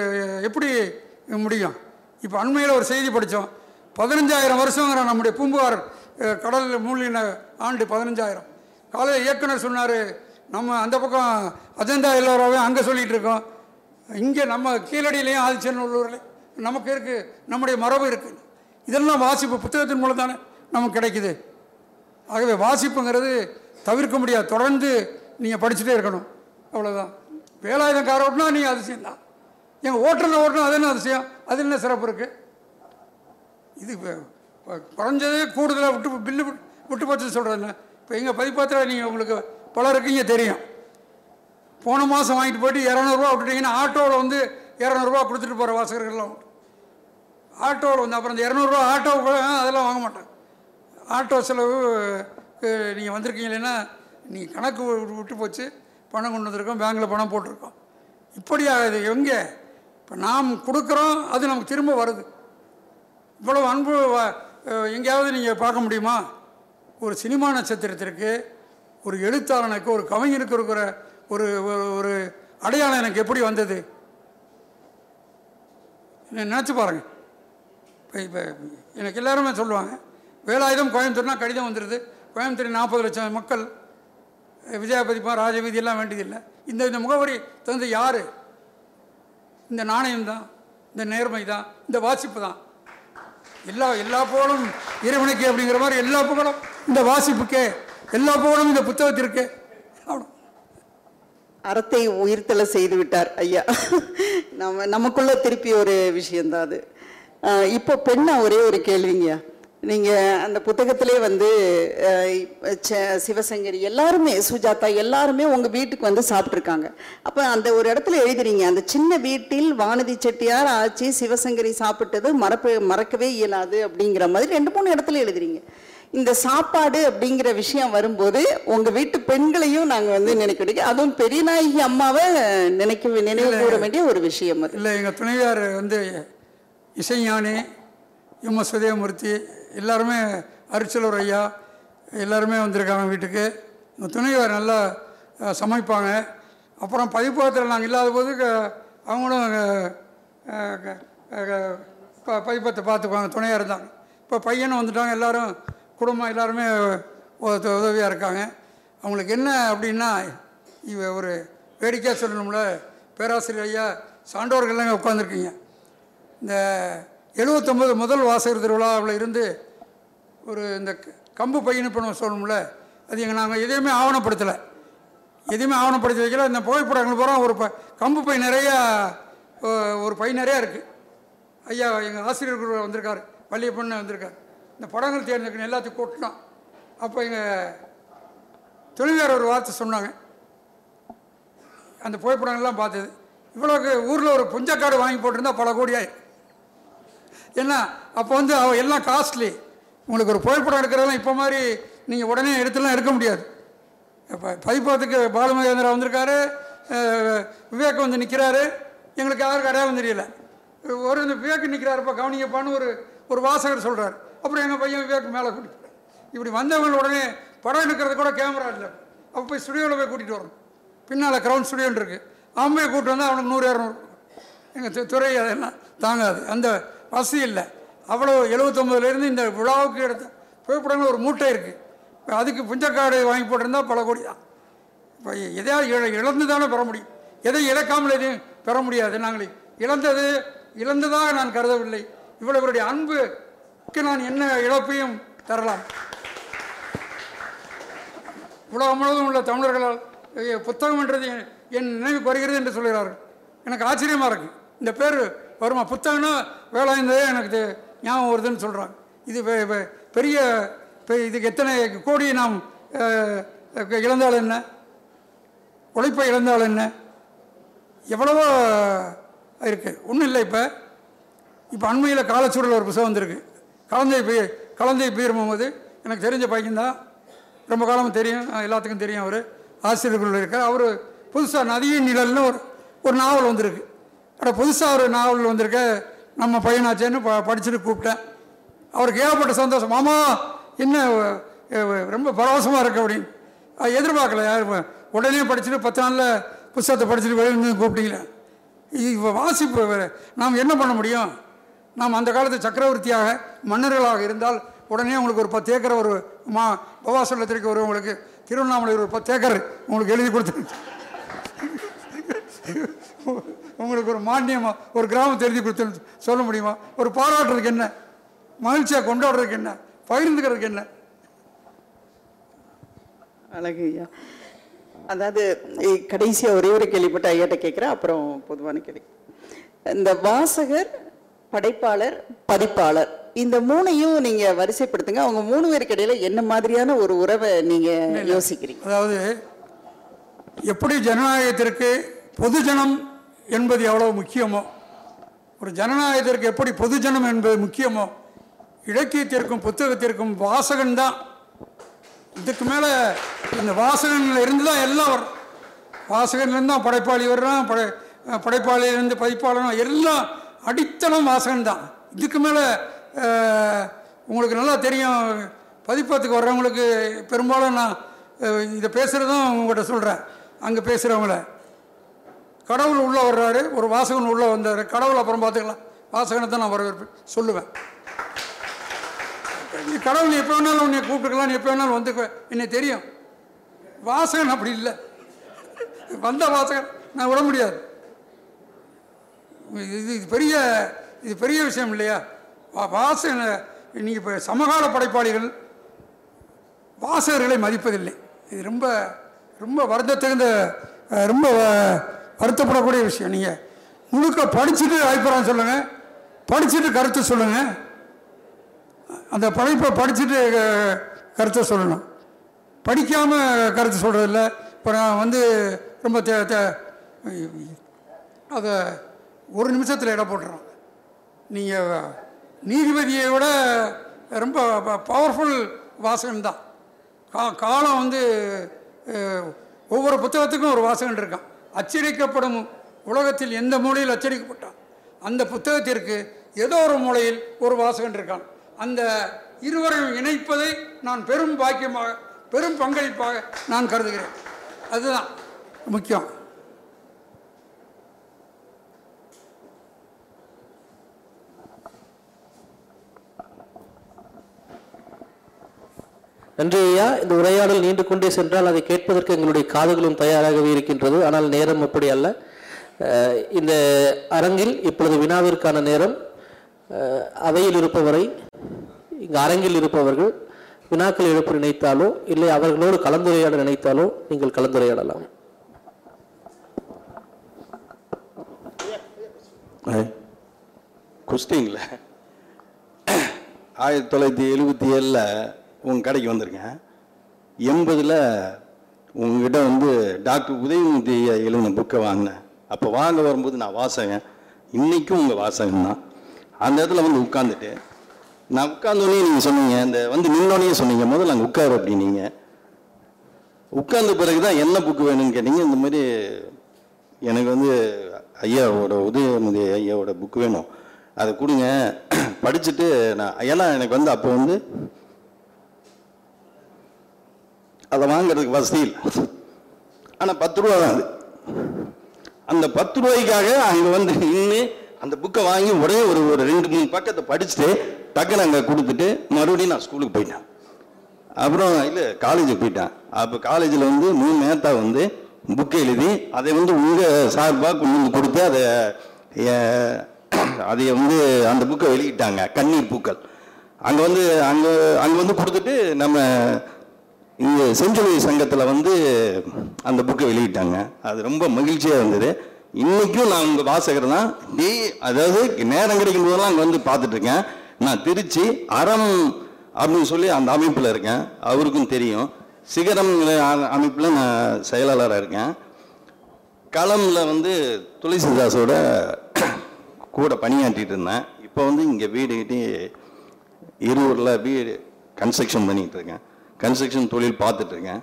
எப்படி முடியும்? இப்போ அண்மையில் ஒரு செய்தி படித்தோம் பதினஞ்சாயிரம் வருஷங்கிற நம்முடைய பூம்புகார் கடலில் மூழ்கின ஆண்டு பதினஞ்சாயிரம். காலையில் இயக்குனர் சொன்னார் நம்ம அந்த பக்கம் அஜந்தா எல்லோராவே அங்கே சொல்லிகிட்டு இருக்கோம். இங்கே நம்ம கீழடியிலையும் ஆதிச்சநல்லூரில் நமக்கு இருக்குது நம்முடைய மரபு இருக்குது இதெல்லாம் வாசிப்பு புத்தகத்தின் மூலம் தானே நமக்கு கிடைக்குது. ஆகவே வாசிப்புங்கிறது தவிர்க்க முடியாது தொடர்ந்து நீங்கள் படிச்சுட்டே இருக்கணும். அவ்வளோதான் வேலாயுதம் கார ஓட்டினா நீங்கள் அதிசயம் தான். எங்கள் ஓட்டுறத ஓட்டினா அது என்ன அதிசயம்? அது என்ன சிறப்பு இருக்குது இது குறைஞ்சதே கூடுதலாக விட்டு பில்லு விட்டு- விட்டு போச்சு சொல்கிறேன் இப்போ எங்கள் பதிப்பத்தில் நீங்கள் உங்களுக்கு பலருக்கு இங்கே தெரியும். போன மாதம் வாங்கிட்டு போயிட்டு இரநூறுவா விட்டுட்டீங்கன்னா ஆட்டோவில் வந்து இரநூறுவா கொடுத்துட்டு போகிற வாசகர்கள்லாம் உண்டு. ஆட்டோவில் வந்து அப்புறம் இந்த இரநூறுவா ஆட்டோ அதெல்லாம் வாங்க மாட்டேன் ஆட்டோ செலவு நீங்கள் வந்திருக்கீங்களேன்னா நீங்கள் கணக்கு விட்டு- போச்சு. பணம் கொண்டு வந்திருக்கோம் பேங்கில் பணம் போட்டிருக்கோம். இப்படியா இது எங்கே? இப்போ நாம் கொடுக்குறோம் அது நமக்கு திரும்ப வருது. இவ்வளவு அன்பு எங்கேயாவது நீங்கள் பார்க்க முடியுமா? ஒரு சினிமா நட்சத்திரத்திற்கு ஒரு எழுத்தாளனுக்கு ஒரு கவிஞனுக்கு இருக்கிற ஒரு ஒரு- ஒரு அடையாளம் எனக்கு எப்படி வந்தது? நினச்சி பாருங்க. இப்போ இப்போ எனக்கு எல்லாருமே சொல்லுவாங்க வேலாயுதம் கோயம்புத்தூர்னா கடிதம் வந்துடுது கோயம்புத்தூர் நாற்பது லட்சம் மக்கள் விஜயபதிப்பா ராஜவீதியெல்லாம் வேண்டியதில்லை. இந்த இந்த முகவரி தந்து யார்? இந்த நாணயம் தான் இந்த நேர்மை தான் இந்த வாசிப்பு தான். எல்லா எல்லா புகழும் இறைவனுக்கு அப்படிங்கிற மாதிரி எல்லா புகழும். இந்த வாசிப்புக்கே எல்லா புகழும் இந்த புத்தகத்திற்கு. அறத்தை உயிர்த்தல செய்து விட்டார் ஐயா. நம்ம நமக்குள்ள திருப்பி ஒரு விஷயந்தான் அது. இப்போ பெண்ணா ஒரே ஒரு கேள்விங்கய்யா. நீங்கள் அந்த புத்தகத்திலே வந்து ச- சிவசங்கரி எல்லாருமே சுஜாதா எல்லாருமே உங்கள் வீட்டுக்கு வந்து சாப்பிட்ருக்காங்க அப்போ அந்த ஒரு இடத்துல எழுதுறீங்க அந்த சின்ன வீட்டில் வானதி செட்டியார் ஆச்சு சிவசங்கரி சாப்பிட்டது மறப்பு மறக்கவே இயலாது அப்படிங்கிற மாதிரி ரெண்டு மூணு இடத்துல எழுதுறீங்க. இந்த சாப்பாடு அப்படிங்கிற விஷயம் வரும்போது உங்க வீட்டு பெண்களையும் நாங்க வந்து நினைக்க வேண்டிய அதுவும் பெரியநாயகி அம்மாவை நினைக்க நினைவு கூற வேண்டிய ஒரு விஷயம் அது. இல்லை எங்கள் துணைவியார் வந்து இசைஞானி எம் எஸ் உதயமூர்த்தி எல்லாருமே அரிச்சலூர் ஐயா எல்லாருமே வந்திருக்காங்க வீட்டுக்கு. எங்கள் துணைவியார் நல்லா சமைப்பாங்க. அப்புறம் பதிப்பகத்தில் நாங்கள் இல்லாத போது அவங்களும் அஹ், அஹ், க- அஹ், ப- பதிப்பகத்தை பார்த்துக்குவாங்க துணையாக இருந்தாங்க இப்போ பையனும் வந்துட்டாங்க எல்லாரும் குடும்பம் எல்லாருமே உதவியாக இருக்காங்க. அவங்களுக்கு என்ன அப்படின்னா இவ ஒரு வேடிக்கையாக சொல்லணும்ல பேராசிரியர் ஐயா சான்றோர்கள்லாம் உட்காந்துருக்கீங்க இந்த எழுபத்தொம்பது முதல் வாசகர் திருவிழாவில் இருந்து ஒரு இந்த க- கம்பு பையனு இப்போ சொல்லணும்ல அது எங்கள் நாங்கள் எதையுமே ஆவணப்படுத்தலை. எதையுமே ஆவணப்படுத்தி வைக்கல. இந்த புகைப்படங்கள் பூரா ஒரு ப கம்பு பை நிறையா ஒரு பை நிறையா இருக்குது ஐயா எங்கள் ஆசிரியர் குரு வந்திருக்கார். வள்ளியப்பண்ண வந்திருக்கார். இந்த படங்கள் தேர்ந்தெடுக்கணும் எல்லாத்தையும் கூட்டினோம் அப்போ எங்கள் தொழிலாளர் ஒரு வார்த்தை சொன்னாங்க. அந்த புகைப்படங்கள்லாம் பார்த்தது. இவ்வளோக்கு ஊரில் ஒரு புஞ்சக்காடு வாங்கி போட்டிருந்தா பல கோடியாய். ஏன்னா அப்போ வந்து அவ எல்லாம் காஸ்ட்லி உங்களுக்கு ஒரு புகைப்படம் எடுக்கிறதெல்லாம் இப்போ மாதிரி நீங்கள் உடனே எடுத்துலாம் எடுக்க முடியாது. இப்போ பதிப்பகத்துக்கு பாலுமகேந்திரா வந்திருக்காரு விவேக் வந்து நிற்கிறாரு எங்களுக்கு யாருக்கு அடையாளம் தெரியல. ஒரு இந்த விவேக் நிற்கிறாருப்பா கவனிங்கப்பான்னு ஒரு ஒரு வாசகர் சொல்கிறார் அப்புறம் எங்கள் பையன் விவேக் மேலே கூட்டிட்டு இப்படி வந்தவங்க உடனே படம் எடுக்கிறது கூட கேமரா இல்லை. அப்போ போய் ஸ்டுடியோவில் போய் கூட்டிகிட்டு வரணும். பின்னால் கிரவுண்ட் ஸ்டுடியோன்னு இருக்குது அவன் போய் கூப்பிட்டு வந்தால் அவனுக்கு நூறு இரநூறு எங்கள் துறை அதெல்லாம் தாங்காது. அந்த வசதி இல்லை. அவ்வளோ எழுபத்தொம்பதுலேருந்து இந்த விழாவுக்கு எடுத்த புகைப்படங்கள் ஒரு மூட்டை இருக்குது அதுக்கு புஞ்சக்காடு வாங்கி போட்டிருந்தா பல கோடி தான். இப்போ எதையாவது இழ இழந்து தானே பெற முடியும். எதை இழக்காமல் எதையும் பெற முடியாது. நாங்கள் இழந்தது இழந்ததாக நான் கருதவில்லை. இவ்வளவு அன்பு நான் என்ன இழப்பையும் தரலாம். உலகம் முழுவதும் உள்ள தமிழர்களால் புத்தகம் என்றது என்- நினைவு நினைவுக்கு வருகிறது என்று சொல்கிறார்கள். எனக்கு ஆச்சரியமாக இருக்குது இந்த பேர் வருமா? புத்தகம்னா வேலாய்ந்ததே எனக்கு ஞாபகம் வருதுன்னு சொல்கிறாங்க இது பெரிய இதுக்கு எத்தனை கோடி நாம் இழந்தால் என்ன? உழைப்பை இழந்தால் என்ன? எவ்வளவோ இருக்குது ஒன்றும் இல்லை இப்போ. இப்போ அண்மையில் காலச்சூழல் ஒரு புத்தகம் வந்திருக்கு. கலந்தை பீ கலந்தை பீர் முகமது. எனக்கு தெரிஞ்ச பையன்தான் ரொம்ப காலமாக தெரியும். எல்லாத்துக்கும் தெரியும் அவர். ஆசிரியர்கள் இருக்கார். அவர் புதுசாக நதியின் நிழல்னு ஒரு ஒரு நாவல் வந்திருக்கு. ஆனால் புதுசாக ஒரு நாவல் வந்திருக்க. நம்ம பையனாச்சேன்னு ப படிச்சுட்டு கூப்பிட்டேன். அவருக்கு ஏகப்பட்ட சந்தோஷம். மாமா என்ன ரொம்ப பரவசமாக இருக்கு அப்படின்னு. எதிர்பார்க்கல. யாரும் உடனே படிச்சுட்டு பத்து நாளில் புத்தகத்தை படிச்சுட்டு வெளியிருந்து கூப்பிட்டீங்களே. இப்போ வாசிப்பு நாம் என்ன பண்ண முடியும்? நாம் அந்த காலத்து சக்கரவர்த்தியாக மன்னர்களாக இருந்தால் உடனே உங்களுக்கு ஒரு பத்து ஏக்கர் ஒரு மா பவாசலத்திற்கு ஒரு உங்களுக்கு திருவண்ணாமலை ஒரு பத்து ஏக்கர் உங்களுக்கு எழுதி கொடுத்து உங்களுக்கு ஒரு மானியமாக ஒரு கிராமத்தை எழுதி கொடுத்து சொல்ல முடியுமா? ஒரு பாராட்டுறதுக்கு என்ன? மகிழ்ச்சியாக கொண்டாடுறதுக்கு என்ன? பகிர்ந்துக்கிறதுக்கு என்ன? அழகு ஐயா. அதாவது கடைசியாக ஒரே ஒரு கேள்விப்பட்ட ஐயாட்ட கேட்குறேன் அப்புறம் பொதுவான கேள்வி. இந்த வாசகர் படைப்பாளர் பதிப்பாளர். இந்த மூணையும் நீங்க வரிசைப்படுத்துங்க. அவங்க மூணு பேருக்கு இடையில என்ன மாதிரியான ஒரு உறவை நீங்க யோசிக்கிறீங்க? அதாவது எப்படி ஜனநாயகத்திற்கு பொதுஜனம் என்பது எவ்வளவு முக்கியமோ ஒரு ஜனநாயகத்திற்கு எப்படி பொதுஜனம் என்பது முக்கியமோ இலக்கியத்திற்கும் புத்தகத்திற்கும் வாசகன் தான். இதுக்கு மேலே இந்த வாசகன்ல இருந்து தான் எல்லாம் வரும். வாசகன்லேருந்து தான் படைப்பாளி வர்றான் படை படைப்பாளியிலேருந்து பதிப்பாளனும் எல்லாம் அடித்தளம் வாசகன் தான். இதுக்கு மேலே உங்களுக்கு நல்லா தெரியும். பதிப்பத்துக்கு வர்றவங்களுக்கு பெரும்பாலும் நான் இதை பேசுகிறதும் உங்கள்கிட்ட சொல்கிறேன் அங்கே பேசுகிறவங்கள கடவுள் உள்ளே வர்றாரு ஒரு வாசகன் உள்ளே வந்தார். கடவுள் அப்புறம் பார்த்துக்கலாம். வாசகனை தான் நான் வரவேற்பேன் சொல்லுவேன். நீ கடவுள் எப்போ வேணாலும் உன்னை கூப்பிட்டுக்கலாம். எப்போ வேணாலும் வந்துக்குவேன் என்னை தெரியும். வாசகன் அப்படி இல்லை. வந்த வாசகன். நான் விட முடியாது. இது இது பெரிய இது பெரிய விஷயம் இல்லையா? வா- நீங்கள் இப்போ சமகால படைப்பாளிகள் வாசகர்களை மதிப்பதில்லை. இது ரொம்ப ரொம்ப வருத்தத்தகுந்த ரொம்ப வ- வருத்தப்படக்கூடிய விஷயம். நீங்கள் முழுக்க படிச்சுட்டு அபிப்பிராயம் சொல்லுங்கள் படிச்சுட்டு கருத்து சொல்லுங்கள் அந்த படைப்பை படிச்சுட்டு கருத்தை சொல்லணும். படிக்காமல் கருத்து சொல்கிறதில்ல இப்போ நான் வந்து ரொம்ப தே தே- அதை ஒரு நிமிஷத்தில் இட போட்டுறோம். நீங்கள் நீதிபதியை விட ரொம்ப பவர்ஃபுல் வாசகம் தான். கா காலம் வந்து ஒவ்வொரு புத்தகத்துக்கும் ஒரு வாசகன் இருக்கான். அச்சடிக்கப்படும் உலகத்தில் எந்த மூலையில் அச்சடிக்கப்பட்டான்? அந்த புத்தகத்திற்கு ஏதோ ஒரு மூலையில் ஒரு வாசகன் இருக்கான். அந்த இருவரையும் இணைப்பதை நான் பெரும் பாக்கியமாக பெரும் பங்களிப்பாக நான் கருதுகிறேன். அதுதான் முக்கியம். நன்றி ஐயா இந்த உரையாடல் நீண்டு கொண்டே சென்றால் அதை கேட்பதற்கு எங்களுடைய காதுகளும் தயாராகவே இருக்கின்றது. ஆனால் நேரம் அப்படி அல்ல. இந்த அரங்கில் இப்பொழுது வினாவிற்கான நேரம். அவையில் இருப்பவரை இங்கு அரங்கில் இருப்பவர்கள் வினாக்கள் எழுப்ப நினைத்தாலோ இல்லை அவர்களோடு கலந்துரையாட நினைத்தாலோ நீங்கள் கலந்துரையாடலாம். கொஸ்டின்ல ஆயிரத்தி தொள்ளாயிரத்தி எழுபத்தி ஏழில் உங்கள் கடைக்கு வந்திருக்கேன். எண்பதில் உங்ககிட்ட வந்து டாக்டர் உதயநிதி எழுதின புக்கை வாங்கினேன். அப்போ வாங்க வரும்போது நான் வாசகன். இன்றைக்கும் உங்கள் வாசகம் தான். அந்த இடத்துல வந்து உட்காந்துட்டு நான் உட்காந்தோடனே நீங்கள் சொன்னீங்க இந்த வந்து நின்னோடனே சொன்னீங்க முதல்ல நாங்கள் உட்காரு அப்படின்னீங்க. உட்கார்ந்த பிறகு தான் என்ன புக்கு வேணும்னு கேட்டீங்க. இந்த மாதிரி எனக்கு வந்து ஐயாவோட உதயநிதி ஐயாவோட புக் வேணும். அதை கொடுங்க. படிச்சுட்டு நான் ஏன்னா எனக்கு வந்து அப்போ வந்து அதை வாங்குறதுக்கு வசதி இல்லை. ஆனால் பத்து ரூபா தான் அது. அந்த பத்து ரூபாய்க்காக அங்கே வந்து நின்று அந்த புக்கை வாங்கி ஒரே ஒரு ஒரு ரெண்டு மூணு பக்கத்தை படிச்சுட்டு டக்குன்னு அங்கே கொடுத்துட்டு மறுபடியும் நான் ஸ்கூலுக்கு போயிட்டேன். அப்புறம் இல்லை காலேஜுக்கு போயிட்டேன். அப்போ காலேஜில் வந்து மூணு மேத்தா வந்து புக்கை எழுதி அதை வந்து உங்கள் சார்பாக கொண்டு வந்து கொடுத்து அதை அதை வந்து அந்த புக்கை வெளியிட்டாங்க. கண்ணீர் பூக்கள். அங்கே வந்து அங்கே அங்கே வந்து கொடுத்துட்டு நம்ம இங்கே செஞ்சுரி சங்கத்தில் வந்து அந்த புக்கை வெளியிட்டாங்க. அது ரொம்ப மகிழ்ச்சியாக இருந்தது. இன்றைக்கும் நான் உங்கள் வாசகர் தான். டே அதாவது நேரம் கிடைக்கும் போதெல்லாம் அங்கே வந்து பார்த்துட்ருக்கேன். நான் திருச்சி அறம் அப்படின்னு சொல்லி அந்த அமைப்பில் இருக்கேன். அவருக்கும் தெரியும். சிகரம் அமைப்பில் நான் செயலாளராக இருக்கேன். களமில் வந்து துளசிதாஸோட கூட பணியாற்றிட்டு இருந்தேன். இப்போ வந்து இங்கே வீடு கட்டி இருவரில் வீடு கன்ஸ்ட்ரக்ஷன் பண்ணிகிட்டு இருக்கேன். கன்ஸ்ட்ரக்ஷன் தொழில் பார்த்துட்டு இருக்கேன்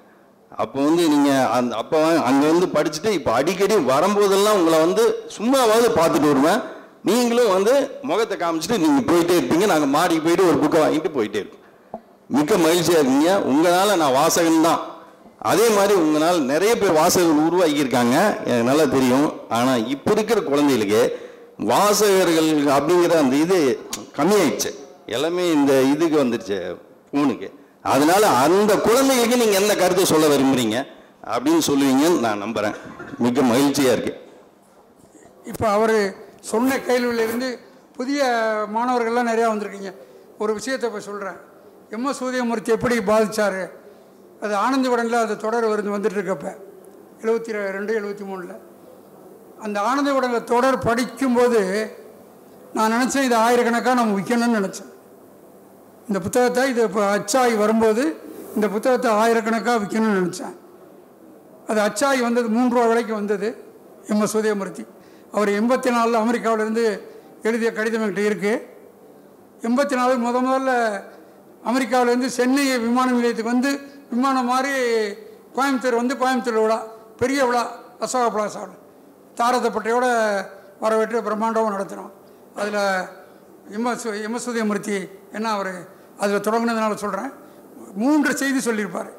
அப்போ வந்து நீங்கள் அந்த அப்போ அங்கே வந்து படிச்சுட்டு இப்போ அடிக்கடி வரும்போதெல்லாம் உங்களை வந்து சும்மாவாவது பார்த்துட்டு வருவேன். நீங்களும் வந்து முகத்தை காமிச்சிட்டு நீங்கள் போயிட்டே இருப்பீங்க. நாங்கள் மாடிக்கு போயிட்டு ஒரு புக்கை வாங்கிட்டு போயிட்டே இருப்போம் மிக்க மகிழ்ச்சியாக இருக்கீங்க. உங்களால் நான் வாசகன் தான். அதே மாதிரி உங்களால் நிறைய பேர் வாசகர்கள் உருவாக்கியிருக்காங்க. எனக்கு நல்லா தெரியும். ஆனால் இப்போ இருக்கிற குழந்தைகளுக்கு வாசகர்கள் அப்படிங்கிற அந்த இது கம்மியாயிடுச்சு. எல்லாமே இந்த இதுக்கு வந்துருச்சு ஃபோனுக்கு அதனால அந்த குழந்தைகளுக்கு நீங்கள் எந்த கருத்தை சொல்ல விரும்புறீங்க? அப்படின்னு சொல்லுவீங்கன்னு நான் நம்புகிறேன் மிக மகிழ்ச்சியாக இருக்கு. இப்போ அவர் சொன்ன கேள்வியிலிருந்து புதிய மாணவர்கள்லாம் நிறையா வந்திருக்கீங்க. ஒரு விஷயத்தை இப்போ சொல்கிறேன் எம்எஸ் சூரியமூர்த்தி எப்படி பாதித்தார் அது ஆனந்த விடனில் அது தொடர் வந்து வந்துட்டு இருக்கப்ப. எழுபத்தி ரெண்டு எழுபத்தி மூணில். அந்த ஆனந்த விடனில் தொடர் படிக்கும்போது நான் நினச்சேன் இது ஆயிரக்கணக்காக நம்ம விற்கணும்னு நினச்சேன். இந்த புத்தகத்தை இது இப்போ அச்சாகி வரும்போது இந்த புத்தகத்தை ஆயிரக்கணக்காக விற்கணும்னு நினச்சேன் அது அச்சாகி வந்தது மூன்று ரூபா விலைக்கு வந்தது எம் எஸ் உதயமூர்த்தி. அவர் எண்பத்தி நாலில் அமெரிக்காவிலேருந்து எழுதிய கடிதம் என்கிட்ட இருக்குது எண்பத்தி நாலு முத முதல்ல அமெரிக்காவிலேருந்து சென்னை விமான நிலையத்துக்கு வந்து விமானம் மாதிரி கோயம்புத்தூர் வந்து கோயம்புத்தூர் விழா பெரிய விழா அசோகா பிளாசாவில் தாரதப்பட்டையோட வரவேற்று பிரம்மாண்டமாக நடத்தினோம். அதில் எம்எஸ் எம்எஸ் உதயமூர்த்தி என்ன அவர் அதில் தொடங்கினதுனால சொல்கிறேன் மூன்று செய்தி சொல்லியிருப்பார்.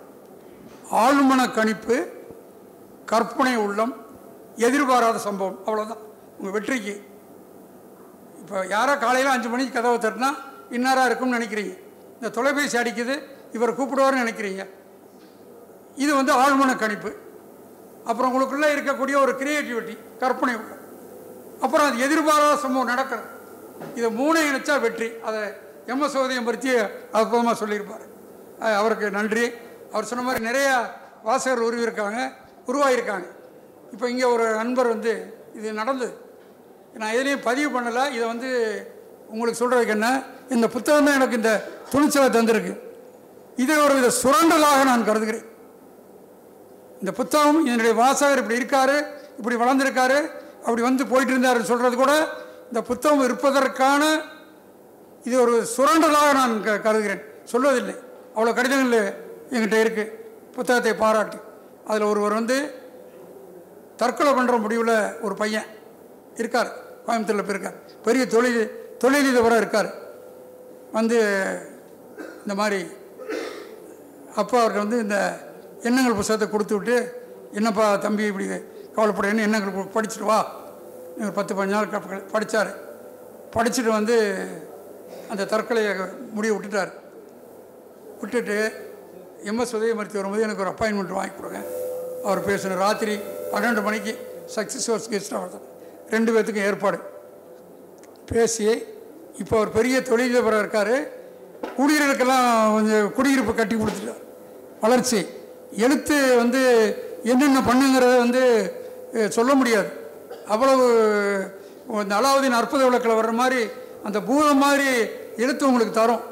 ஆழ்மன கணிப்பு கற்பனை உள்ளம் எதிர்பாராத சம்பவம். அவ்வளோதான் உங்கள் வெற்றிக்கு. இப்போ யாரோ காலையில் அஞ்சு மணிக்கு கதவை தட்டினா இன்னாராக இருக்கும்னு நினைக்கிறீங்க. இந்த தொலைபேசி அடிக்குது இவர் கூப்பிடுவார்னு நினைக்கிறீங்க. இது வந்து ஆழ்மன கணிப்பு. அப்புறம் உங்களுக்குள்ளே இருக்கக்கூடிய ஒரு கிரியேட்டிவிட்டி கற்பனை உள்ளம். அப்புறம் அது எதிர்பாராத சம்பவம் நடக்கிறது. இதை மூணு இணைச்சா வெற்றி. அதை எம்எஸ் சோதயம் பற்றி அற்புதமாக சொல்லியிருப்பார். அவருக்கு நன்றி. அவர் சொன்ன மாதிரி நிறைய வாசகர் உருவிருக்காங்க உருவாகியிருக்காங்க இப்போ இங்கே ஒரு நண்பர் வந்து இது நடந்தது நான் எதுலேயும் பதிவு பண்ணலை இதை வந்து உங்களுக்கு சொல்கிறதுக்கு என்ன இந்த புத்தகம் தான் எனக்கு இந்த துணிச்சலை தந்திருக்கு. இதை ஒரு வித சுரண்டலாக நான் கருதுகிறேன். இந்த புத்தகம் என்னுடைய வாசகர் இப்படி இருக்காரு இப்படி வளர்ந்துருக்காரு அப்படி வந்து போயிட்டு இருந்தாருன்னு சொல்கிறது கூட இந்த புத்தகம் இருப்பதற்கான இது ஒரு சுரண்டலாக நான் க கருதுகிறேன். சொல்வதில்லை. அவ்வளோ கடிதங்கள் என்கிட்ட இருக்குது புத்தகத்தை பாராட்டி. அதில் ஒருவர் வந்து தற்கொலை பண்ணுற முடிவில் ஒரு பையன் இருக்கார். கோயம்புத்தூரில் போயிருக்கார். பெரிய தொழில் தொழிலதிபராக இருக்கார். வந்து இந்த மாதிரி அப்பா அவர்கிட்ட வந்து இந்த எண்ணங்கள் புத்தகத்தை கொடுத்து விட்டு என்னப்பா தம்பி இப்படி கவலைப்படையன்னு எண்ணங்கள் படிச்சுட்டு வா. பத்து பதினஞ்சு நாள் படித்தார் படிச்சார். படிச்சுட்டு வந்து அந்த தற்கொலையை முடிய விட்டுட்டார். விட்டுட்டு எம்எஸ் உதயமூர்த்தி வரும்போது எனக்கு ஒரு அப்பாயின்மெண்ட் வாங்கி கொடுங்க. அவர் பேசின ராத்திரி பன்னெண்டு மணிக்கு சக்ஸஸ் ஹோர்ஸ் கெஸ்ட் அவர் ரெண்டு பேர்த்துக்கும் ஏற்பாடு. பேசி இப்போ அவர் பெரிய தொழிலதிபராக இருக்கார். குடியிருக்கெல்லாம் கொஞ்சம் குடியிருப்பு கட்டி கொடுத்துட்டார். வளர்ச்சி. எழுத்து வந்து என்னென்ன பண்ணுங்கிறத வந்து சொல்ல முடியாது. அவ்வளவு இந்த அலாவுதீன் அற்புத விளக்கில் வர்ற மாதிரி அந்த பூதம் மாதிரி எழுத்து உங்களுக்கு தரும்.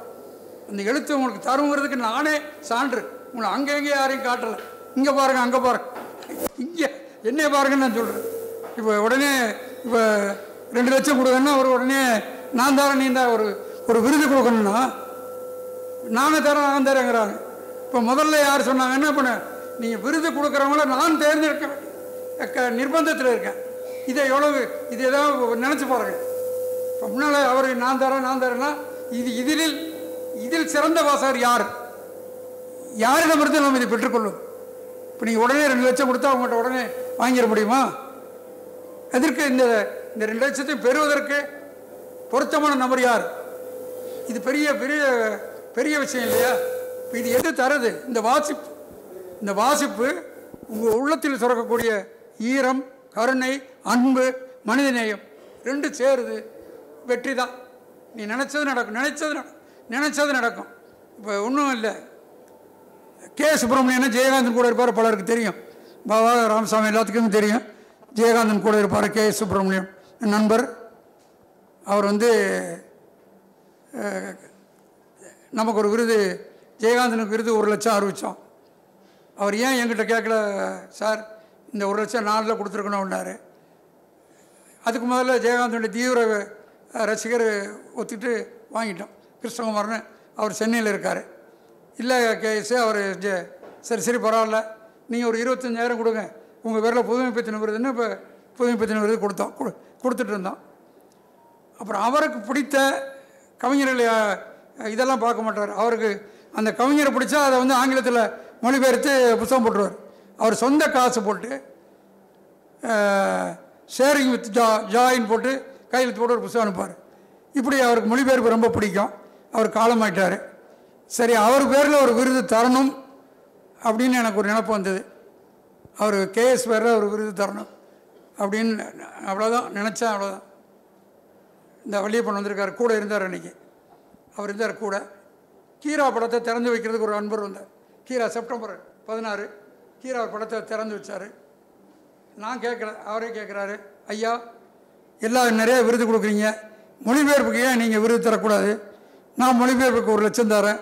அந்த எழுத்து உங்களுக்கு தருங்கிறதுக்கு நானே சான்று. உங்களை அங்கே எங்கே யாரையும் காட்டலை. இங்கே பாருங்க அங்கே பாருங்க. இங்கே என்னைய பாருங்கன்னு நான் சொல்கிறேன் இப்போ உடனே இப்போ ரெண்டு லட்சம் கொடுக்கணும்னா ஒரு உடனே நான் தரேன் நீ தான் ஒரு ஒரு விருது கொடுக்கணும்னா நானே தரேன் நான் தரேங்கிறாங்க. இப்போ முதல்ல யார் சொன்னாங்க என்ன பண்ண? நீங்கள் விருது கொடுக்குறவங்கள நான் தேர்ந்தெடுக்க நிர்பந்தத்தில் இருக்கேன். இதை எவ்வளவு இது ஏதாவது நினச்சி பாருங்க. முன்னால் அவர் நான் தரேன் நான் தரேன்னா இது இதில் இதில் சிறந்த வாசகர் யார்? யாரிடமிருந்து நம்ம இதை பெற்றுக்கொள்ளும் இப்போ நீங்கள் உடனே ரெண்டு லட்சம் கொடுத்தா அவங்கள்ட்ட உடனே வாங்கிட முடியுமா? எதற்கு இந்த இந்த ரெண்டு லட்சத்தை பெறுவதற்கு பொருத்தமான நபர் யார்? இது பெரிய பெரிய பெரிய விஷயம் இல்லையா? இப்போ இது எது தருது? இந்த வாசிப்பு இந்த வாசிப்பு உங்கள் உள்ளத்தில் சுரக்கக்கூடிய ஈரம் கருணை அன்பு மனிதநேயம் ரெண்டு சேருது. வெற்றி தான் நீ நினச்சது நடக்கும் நினச்சது நடக்கும் நடக்கும். இப்போ ஒன்றும் இல்லை. கே சுப்பிரமணியன் ஜெயகாந்தன் கூட இருப்பார் பலருக்கு தெரியும். பாபா ராமசாமி எல்லாத்துக்கும் தெரியும். ஜெயகாந்தன் கூட இருப்பார் கே சுப்பிரமணியம். என் நண்பர். அவர் வந்து நமக்கு ஒரு விருது ஜெயகாந்தனுக்கு விருது ஒரு லட்சம் அறிவித்தோம் அவர் ஏன் எங்கிட்ட கேட்கல சார்? இந்த ஒரு லட்சம் நாளில் கொடுத்துருக்கணும்னாரு. அதுக்கு முதல்ல ஜெயகாந்தனுடைய தீவிர ரசிகர் ஒத்துட்டு வாங்கிட்டோம். கிருஷ்ணகுமார்னு அவர் சென்னையில் இருக்கார். இல்லை கேஎஸ் அவர் ஜே சரி சரி பரவாயில்ல. நீங்கள் ஒரு இருபத்தஞ்சாயிரம் கொடுங்க. உங்கள் பேரில் புதுமை விருதுன்னு இப்போ புதுமை விருது கொடுத்தோம். கொடு- கொடுத்துட்டு இருந்தோம். அப்புறம் அவருக்கு பிடித்த கவிஞர்களை இதெல்லாம் பார்க்க மாட்டார். அவருக்கு அந்த கவிஞரை பிடிச்சா அதை வந்து ஆங்கிலத்தில் மொழிபெயர்த்து புத்தகம் போட்டுருவார். அவர் சொந்த காசு போட்டு ஷேரிங் வித் ஜா ஜாயின் போட்டு கையெழுத்து போட்டு ஒரு புஸ்தகம் அனுப்பார் இப்படி அவருக்கு மொழிபெயர்ப்பு ரொம்ப பிடிக்கும். அவர் காலமாயிட்டார். சரி அவர் பேரில் ஒரு விருது தரணும் அப்படின்னு எனக்கு ஒரு நினப்பு வந்தது. அவர் கேஎஸ் பேரில் ஒரு விருது தரணும் அப்படின்னு அவ்வளோதான் நினச்சேன் அவ்வளோதான் இந்த வள்ளியப்பன் வந்திருக்கார் கூட இருந்தார் அன்றைக்கி அவர் இருந்தார் கூட. கீரா படத்தை திறந்து வைக்கிறதுக்கு ஒரு அன்பர் வந்தார். கீரா செப்டம்பர் பதினாறு. கீரா படத்தை திறந்து வச்சார். நான் கேட்கல அவரே கேட்குறாரு ஐயா எல்லா நிறைய விருது கொடுக்குறீங்க. மொழிபெயர்ப்புக்கு ஏன் நீங்கள் விருது தரக்கூடாது? நான் மொழிபெயர்ப்புக்கு ஒரு லட்சம் தரேன்.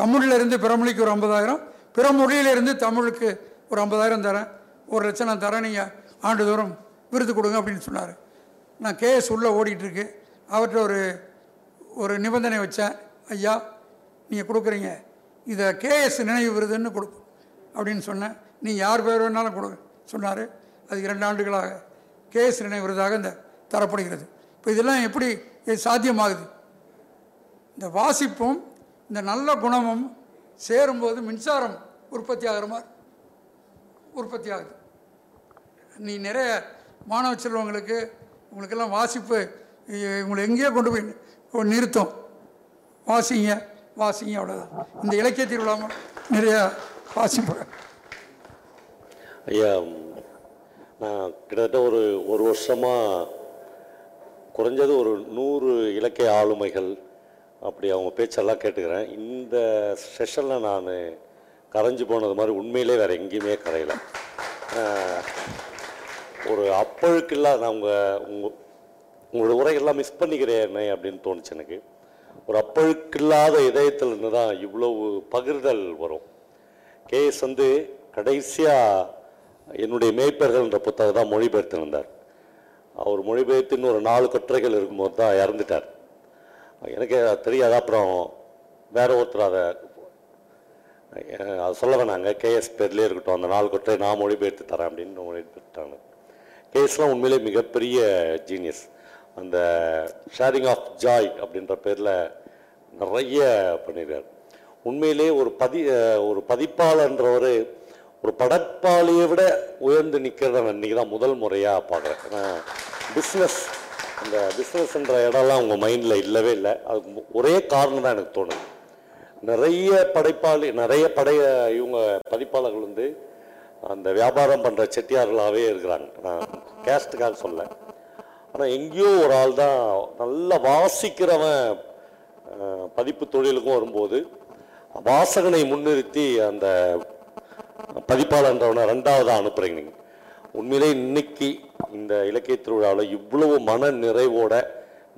தமிழிலிருந்து இருந்து ஒரு ஐம்பதாயிரம் பிற மொழியிலிருந்து தமிழுக்கு ஒரு ஐம்பதாயிரம் தரேன். ஒரு லட்சம் நான் தரேன். நீங்கள் ஆண்டுதோறும் விருது கொடுங்க அப்படின்னு சொன்னார். நான் கேஎஸ் உள்ளே ஓடிட்டுருக்கு அவர்கிட்ட ஒரு ஒரு நிபந்தனை வச்சேன். ஐயா நீங்கள் கொடுக்குறீங்க. இதை கேஎஸ் நினைவு விருதுன்னு கொடுப்போம் அப்படின்னு சொன்னேன். நீ யார் பேர் வேணாலும் கொடு சொன்னார். அதுக்கு ரெண்டு ஆண்டுகளாக கேஎஸ் நினைவுறதாக இந்த தரப்படுகிறது. இப்போ இதெல்லாம் எப்படி இது சாத்தியமாகுது? இந்த வாசிப்பும் இந்த நல்ல குணமும் சேரும்போது மின்சாரம் உற்பத்தி ஆகிற மாதிரி உற்பத்தி ஆகுது. நீ நிறைய மாணவ செல்வங்களுக்கு உங்களுக்கெல்லாம் வாசிப்பு உங்களை எங்கேயோ கொண்டு போய் நிறுத்தும். வாசிங்க வாசிங்க அவ்வளோதான் இந்த இலக்கிய திருவிழாமல் நிறையா வாசிப்பு. ஐயா நான் கிட்டத்தட்ட ஒரு ஒரு வருஷமாக குறைஞ்சது ஒரு நூறு இலக்கிய ஆளுமைகள் அப்படி அவங்க பேச்செல்லாம் கேட்டுக்கிறேன். இந்த செஷனில் நான் கரைஞ்சு போனது மாதிரி உண்மையிலே வேறு எங்கேயுமே கரையலை. ஒரு அப்பழுக்கில்லாத நான் உங்கள் உங்கள் உங்களோட உரையெல்லாம் மிஸ் பண்ணிக்கிறேனே அப்படின்னு தோணுச்சு எனக்கு. ஒரு அப்பழுக்கில்லாத இதயத்தில் இருந்து தான் இவ்வளவு பகிர்தல் வரும். கேஎஸ் வந்து கடைசியாக என்னுடைய மேய்ப்பர்கள் என்ற புத்தகம் தான் மொழிபெயர்த்திருந்தார் அவர் மொழிபெயர்த்துன்னு ஒரு நாலு கட்டுரைகள் இருக்கும்போது தான் இறந்துட்டார். எனக்கு தெரியாது. அப்புறம் வேற ஒருத்தர் அதை அது சொல்ல வேணாங்க கேஎஸ் பேர்லேயே இருக்கட்டும் அந்த நாலு கட்டுரை நான் மொழிபெயர்த்து தரேன் அப்படின்னு மொழிபெயர்த்தாங்க கேஎஸ்லாம் உண்மையிலே மிகப்பெரிய ஜீனியஸ் அந்த ஷேரிங் ஆஃப் ஜாய் அப்படின்ற பேரில் நிறைய பண்ணியிருக்கார். உண்மையிலே ஒரு பதி ஒரு பதிப்பாளன்றவர் ஒரு படைப்பாளியை விட உயர்ந்து நிற்கிறத இன்றைக்கி தான் முதல் முறையாக பார்க்குறேன் ஏன்னா பிஸ்னஸ் அந்த பிஸ்னஸ்ன்ற இடம்லாம் உங்கள் மைண்டில் இல்லவே இல்லை. அதுக்கு ஒரே காரணம் தான் எனக்கு தோணுது. நிறைய படைப்பாளி நிறைய படைய இவங்க பதிப்பாளர்கள் வந்து அந்த வியாபாரம் பண்ணுற செட்டியார்களாகவே இருக்கிறாங்க. நான் கேஸ்ட்டுக்காக சொல்ல. ஆனால் எங்கேயோ ஒரு ஆள் தான் நல்லா வாசிக்கிறவன் பதிப்பு தொழிலுக்கும் வரும்போது வாசகனை முன்னிறுத்தி அந்த பதிப்பாளன்றவனை ரெண்டாவதாக அனுப்புகிறீங்க நீங்கள் உண்மையிலே இன்னைக்கு இந்த இலக்கிய திருவிழாவில் இவ்வளவு மன நிறைவோட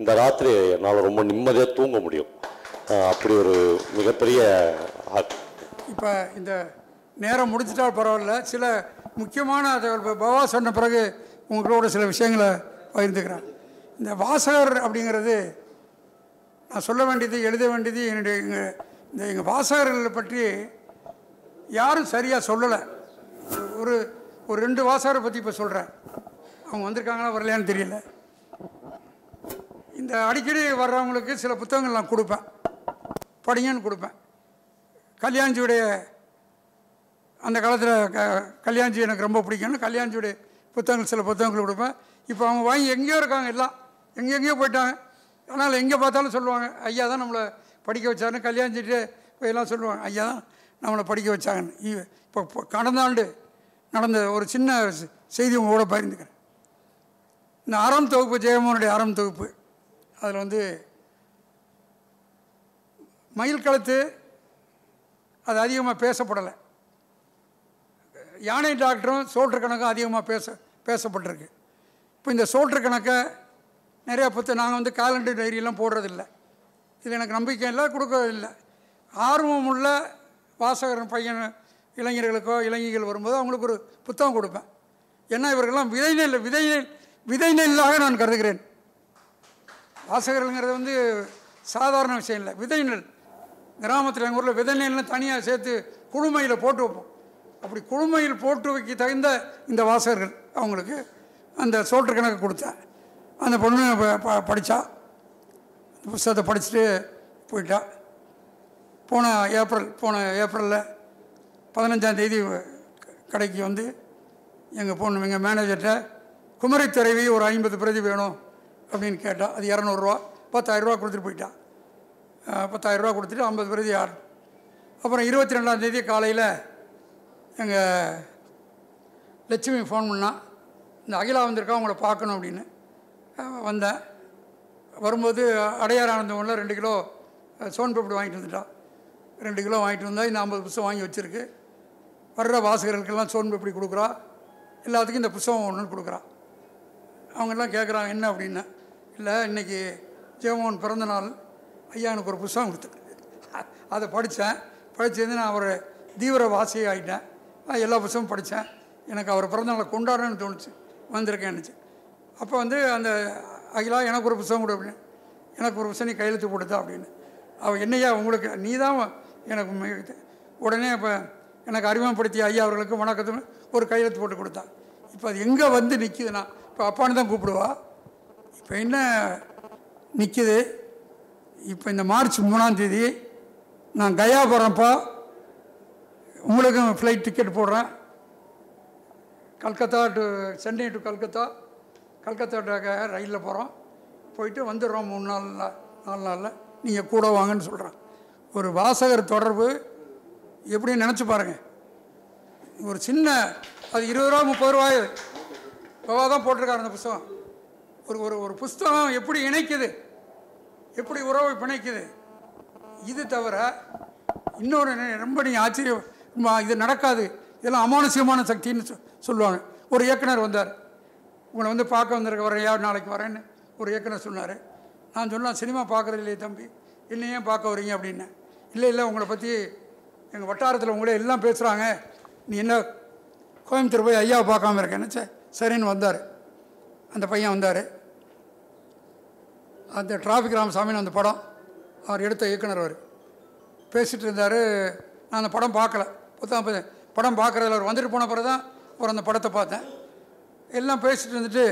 இந்த ராத்திரி என்னால் ரொம்ப நிம்மதியாக தூங்க முடியும். அப்படி ஒரு மிகப்பெரிய இப்போ இந்த நேரம் முடிஞ்சிட்டால் பரவாயில்ல. சில முக்கியமான அதை பவா சொன்ன பிறகு உங்களோட சில விஷயங்களை பகிர்ந்துக்கிறேன். இந்த வாசகர் அப்படிங்கிறது நான் சொல்ல வேண்டியது எழுத வேண்டியது என்னுடைய எங்கள் இந்த எங்கள் வாசகர்களை பற்றி யாரும் சரியாக சொல்லலை. ஒரு ஒரு ரெண்டு வாசகரை பற்றி இப்போ சொல்கிறேன் அவங்க வந்திருக்காங்களா வரலையான்னு தெரியல. இந்த அடிக்கடி வர்றவங்களுக்கு சில புத்தகங்கள் நான் கொடுப்பேன். படிங்கன்னு கொடுப்பேன். கல்யாண்ஜியுடைய அந்த காலத்தில் க கல்யாண்ஜி எனக்கு ரொம்ப பிடிக்கும்னு கல்யாண்ஜியுடைய புத்தகங்கள் சில புத்தகங்கள் கொடுப்பேன். இப்போ அவங்க வாங்கி எங்கேயோ இருக்காங்க எல்லாம். எங்கே எங்கேயோ போயிட்டாங்க. ஆனால் எங்கே பார்த்தாலும் சொல்லுவாங்க ஐயா தான் நம்மளை படிக்க வச்சாருன்னு கல்யாண்ஜிட்டு போய் எல்லாம் சொல்லுவாங்க. ஐயா தான் நம்மளை படிக்க வச்சாங்கன்னு. இப்போ இப்போ கடந்த ஆண்டு நடந்த ஒரு சின்ன செய்தி உங்களோட பகிர்ந்துக்கிறேன். இந்த அறம் தொகுப்பு ஜெயமோகனுடைய அறம் தொகுப்பு அதில் வந்து மயில் கழுத்து அது அதிகமாக பேசப்படலை. யானை டாக்டரும் சோற்று கணக்கும் அதிகமாக பேச பேசப்பட்டிருக்கு. இப்போ இந்த சோற்று கணக்கை நிறையா பத்து நாங்கள் வந்து காலண்டர் டைரியெல்லாம் போடுறதில்ல. இது எனக்கு நம்பிக்கை இல்லை கொடுக்கறதில்லை ஆர்வம் வாசகரன் வாசகர் பையன் இளைஞர்களுக்கோ இளைஞர்கள் வரும்போது அவங்களுக்கு ஒரு புத்தகம் கொடுப்பேன். ஏன்னா இவர்கள்லாம் விதை நெல் விதை நெல் விதை நெல்லாக நான் கருதுகிறேன். வாசகர்கள்ங்கிறது வந்து சாதாரண விஷயம் இல்லை. விதை நெல். கிராமத்தில் எங்கள் ஊரில் விதை நெல்னு தனியாக சேர்த்து குழுமையில் போட்டு வைப்போம். அப்படி குழுமையில் போட்டு வைக்க தகுந்த இந்த வாசகர்கள் அவங்களுக்கு அந்த சோற்று கணக்கு கொடுத்தேன். அந்த பொண்ணு ப- படித்தா அந்த புஸ்தகத்தை படிச்சுட்டு போயிட்டா. போன ஏப்ரல் போன ஏப்ரலில் பதினஞ்சாம் தேதி கடைக்கு வந்து எங்கள் பொண்ணு எங்கள் மேனேஜர்கிட்ட குமரி துறைவி ஒரு ஐம்பது பிரதி வேணும் அப்படின்னு கேட்டால் அது இரநூறுவா பத்தாயிரரூவா கொடுத்துட்டு போயிட்டான் பத்தாயிரரூவா கொடுத்துட்டு ஐம்பது பிரதி ஆர் அப்புறம் இருபத்தி ரெண்டாம் தேதி காலையில் எங்கள் லட்சுமி ஃபோன் பண்ணா இந்த அகிலா வந்திருக்கா உங்களை பார்க்கணும் அப்படின்னு. வந்தேன். வரும்போது அடையார் ஆனந்தவனில் ரெண்டு கிலோ சோன் பப்படி வாங்கிட்டு வந்துட்டான் ரெண்டு கிலோ வாங்கிட்டு வந்தால் இந்த ஐம்பது புஸ்தகம் வாங்கி வச்சுருக்கு. வர்ற வாசகர்களுக்கெல்லாம் சோன் எப்படி கொடுக்குறா? எல்லாத்துக்கும் இந்த புஸ்தகம் ஒன்று கொடுக்குறா. அவங்கெல்லாம் கேட்குறாங்க என்ன அப்படின்னு? இல்லை இன்றைக்கி ஜெயமோகன் பிறந்த நாள். ஐயா எனக்கு ஒரு புஸ்தகம் கொடுத்துருக்கு அதை படித்தேன் படித்தது நான் ஒரு தீவிர வாசி ஆகிட்டேன் நான் எல்லா புஸ்தகமும் படித்தேன் எனக்கு அவர் பிறந்த நாளை கொண்டாடணும்னு தோணுச்சு. வந்திருக்கேன்னுச்சு அப்போ வந்து அந்த அகிலா எனக்கு ஒரு புஸ்தகம் கொடு அப்படின்னு. எனக்கு ஒரு புஸ்தகம் நீ கையெழுத்து கொடுத்தா அப்படின்னு. அவள் என்னையா உங்களுக்கு நீ தான் எனக்கு மிக- உடனே இப்போ எனக்கு அறிமுகப்படுத்திய ஐயா அவர்களுக்கு வணக்கத்தில் ஒரு கையெழுத்து போட்டு கொடுத்தா. இப்போ அது எங்கே வந்து நிற்கிதுன்னா இப்போ அப்பான்னு தான் கூப்பிடுவா. இப்போ என்ன நிற்கிது இப்போ இந்த மார்ச் மூணாம் தேதி நான் கயா போகிறப்போ உங்களுக்கும் ஃப்ளைட் டிக்கெட் போடுறேன். Calcutta to Chennai to Calcutta. Calcutta ரயிலில் போகிறோம் போயிட்டு வந்துடுறோம் மூணு நாளில் நாலு நாளில். நீங்கள் கூட வாங்கன்னு சொல்கிறேன் ஒரு வாசகர் தொடர்பு எப்படின்னு நினச்சி பாருங்கள் ஒரு சின்ன அது இருபது ரூபா முப்பது ரூபாய் ரூபா தான் போட்டிருக்காரு அந்த புஸ்தகம். ஒரு ஒரு ஒரு புஸ்தகம் எப்படி இணைக்குது? எப்படி உறவை பிணைக்குது? இது தவிர இன்னொரு ரொம்ப நீங்கள் ஆச்சரியம் இது நடக்காது. இதெல்லாம் அமானுஷ்யமான சக்தின்னு சொ- சொல்லுவாங்க. ஒரு இயக்குனர் வந்தார். உங்களை வந்து பார்க்க வந்திருக்க வரையா நாளைக்கு வரேன்னு ஒரு இயக்குனர் சொன்னார். நான் சொன்னால் சினிமா பார்க்குறது இல்லையே தம்பி. என்ன பார்க்க வரீங்க அப்படின்னேன். இல்லை இல்லை உங்களை பற்றி எங்கள் வட்டாரத்தில் உங்களே எல்லாம் பேசுகிறாங்க நீ என்ன கோயம்புத்தூர் போய் ஐயாவை பார்க்காம இருக்கேன்னு சரி சரின்னு வந்தார். அந்த பையன் வந்தார். அந்த டிராஃபிக் ராமசாமின்னு அந்த படம் அவர் எடுத்த இயக்குனர் அவர். பேசிகிட்டு இருந்தார். நான் அந்த படம் பார்க்கல. புத்தகம் படம் பார்க்குறதுல அவர் வந்துட்டு போன பிறகு தான் ஒரு அந்த படத்தை பார்த்தேன். எல்லாம் பேசிட்டு இருந்துட்டு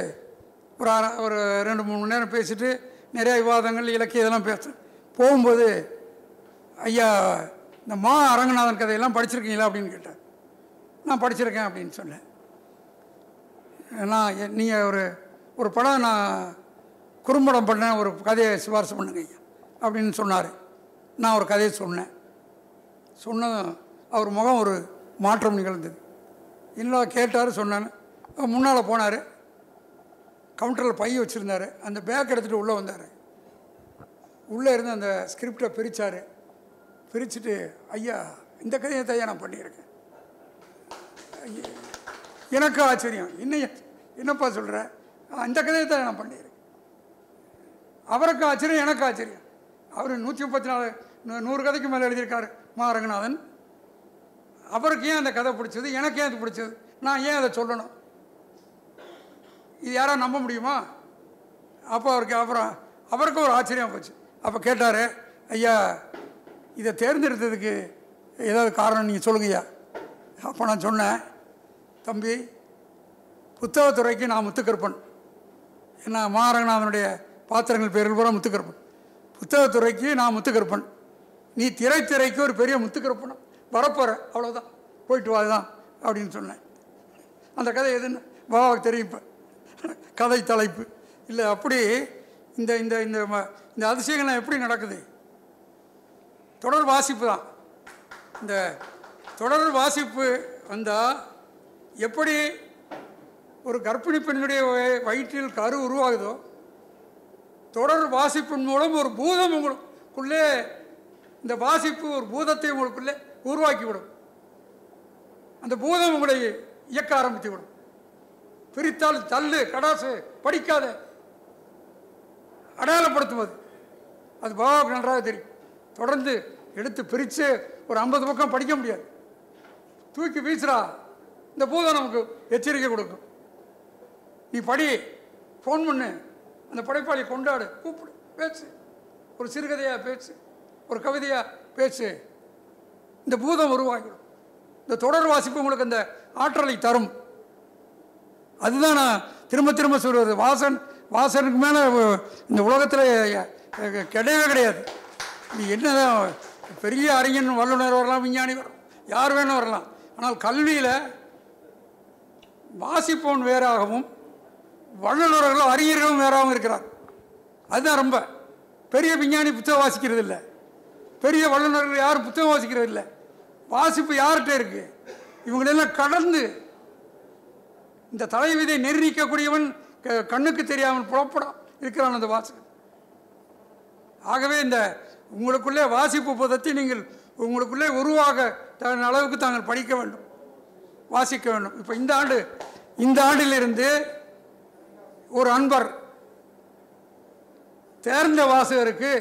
ஒரு அரை ஒரு ரெண்டு மூணு மணி நேரம் பேசிட்டு நிறையா விவாதங்கள் இலக்கியம் இதெல்லாம் பேச போகும்போது ஐயா இந்த மா அரங்கநாதன் கதையெல்லாம் படிச்சிருக்கீங்களா அப்படின்னு கேட்டேன் நான் படிச்சிருக்கேன் அப்படின்னு சொன்னேன். நான் நீங்கள் ஒரு ஒரு படம் நான் குறும்படம் பண்ணேன் ஒரு கதையை சிபாரிசு பண்ணுங்க ஐயா அப்படின்னு சொன்னார். நான் ஒரு கதையை சொன்னேன். சொன்னதும் அவர் முகம் ஒரு மாற்றம் நிகழ்ந்தது. இல்லை கேட்டார் சொன்னேன் முன்னால் போனார். கவுண்டரில் பை வச்சுருந்தார். அந்த பேக் எடுத்துகிட்டு உள்ளே வந்தார். உள்ளே இருந்து அந்த ஸ்கிரிப்டை பிரித்தார் பிரிச்சுட்டு ஐயா இந்த கதையை தான் நான் பண்ணியிருக்கேன். ஐயா, எனக்கு ஆச்சரியம். என்ன என்னப்பா சொல்கிற இந்த கதையை தான் நான் பண்ணியிருக்கேன். அவருக்கு ஆச்சரியம் எனக்கு ஆச்சரியம். அவர் நூற்றி முப்பத்தி நாலு நூ- நூறு கதைக்கு மேலே எழுதியிருக்கார் மா ரங்கநாதன் அவருக்கு ஏன் அந்த கதை பிடிச்சது? எனக்கு ஏன் அது பிடிச்சது? நான் ஏன் அதை சொல்லணும்? இது யாராவது நம்ப முடியுமா? அப்போ அவருக்கு அப்புறம் அவருக்கும் ஒரு ஆச்சரியம் போச்சு. அப்போ கேட்டார் ஐயா இதை தேர்ந்தெடுத்ததுக்கு ஏதாவது காரணம் நீங்கள் சொல்லுங்கய்யா. அப்போ நான் சொன்னேன் தம்பி புத்தகத்துறைக்கு நான் முத்துக்கருப்பன். என்ன மாரங்கநாதனுடைய பாத்திரங்கள் பேரில் பூரா முத்துக்கருப்பன். புத்தகத்துறைக்கு நான் முத்துக்கருப்பன். நீ திரைத்துறைக்கு ஒரு பெரிய முத்துக்கருப்பனும் வரப்போகிற அவ்வளோதான் போயிட்டு வாதான் அப்படின்னு சொன்னேன். அந்த கதை எதுன்னு பாபாவுக்கு தெரியும் இப்போ. கதை தலைப்பு. இல்லை அப்படி இந்த இந்த இந்த ம- இந்த அதிசயங்கள்லாம் எப்படி நடக்குது? தொடர் வாசிப்பு தான். இந்த தொடர் வாசிப்பு வந்தால் எப்படி ஒரு கர்ப்பிணி பெண்ணுடைய வயிற்றில் கரு உருவாகுதோ தொடர் வாசிப்பின் மூலம் ஒரு பூதம் உங்களுக்குள்ளே இந்த வாசிப்பு ஒரு பூதத்தை உங்களுக்குள்ளே உருவாக்கிவிடும். அந்த பூதம் உங்களை இயக்க ஆரம்பித்து விடும் பிரித்தால் தள்ளு கடாசு படிக்காத அடையாளப்படுத்துவது. அது பாபாவுக்கு நன்றாக தெரியும். தொடர்ந்து எடுத்து பிரித்து ஒரு ஐம்பது பக்கம் படிக்க முடியாது. தூக்கி வீசுறா. இந்த பூதம் நமக்கு எச்சரிக்கை கொடுக்கும். நீ படி ஃபோன் பண்ணு. அந்த படைப்பாளி கொண்டாடு. கூப்பிடு. பேசு. ஒரு சிறுகதையாக பேசு. ஒரு கவிதையாக பேசு. இந்த பூதம் உருவாகிடும். இந்த தொடர் வாசிப்பு உங்களுக்கு அந்த ஆற்றலை தரும். அதுதான் நான் திரும்ப திரும்ப சொல்வது வாசன் வாசனுக்கு மேலே இந்த உலகத்தில் கிடையவே கிடையாது. நீ என்னதான் பெரிய அறிஞன் வல்லுநர் வரலாம் விஞ்ஞானி வரலாம் யார் வேணும் வரலாம். ஆனால் கல்வியில் வாசிப்போன் வேறாகவும் வல்லுநர்களும் அறிஞர்களும் வேறாகவும் இருக்கிறார். அதுதான் ரொம்ப. பெரிய விஞ்ஞானி புத்தகம் வாசிக்கிறது இல்லை. பெரிய வல்லுநர்கள் யாரும் புத்தகம் வாசிக்கிறது இல்லை. வாசிப்பு யார்கிட்ட இருக்கு? இவங்களெல்லாம் கடந்து இந்த தலைவிதை நிர்ணயிக்கக்கூடியவன் க- கண்ணுக்கு தெரியாமல் புலப்படம் இருக்கிறான் அந்த வாசகன். ஆகவே இந்த உங்களுக்குள்ளே வாசிப்பு பதத்தை நீங்கள் உங்களுக்குள்ளே உருவாக தன் அளவுக்கு தாங்கள் படிக்க வேண்டும். வாசிக்க வேண்டும். இப்போ இந்த ஆண்டு இந்த ஆண்டிலிருந்து ஒரு அன்பர் தேர்ந்த வாசகருக்கு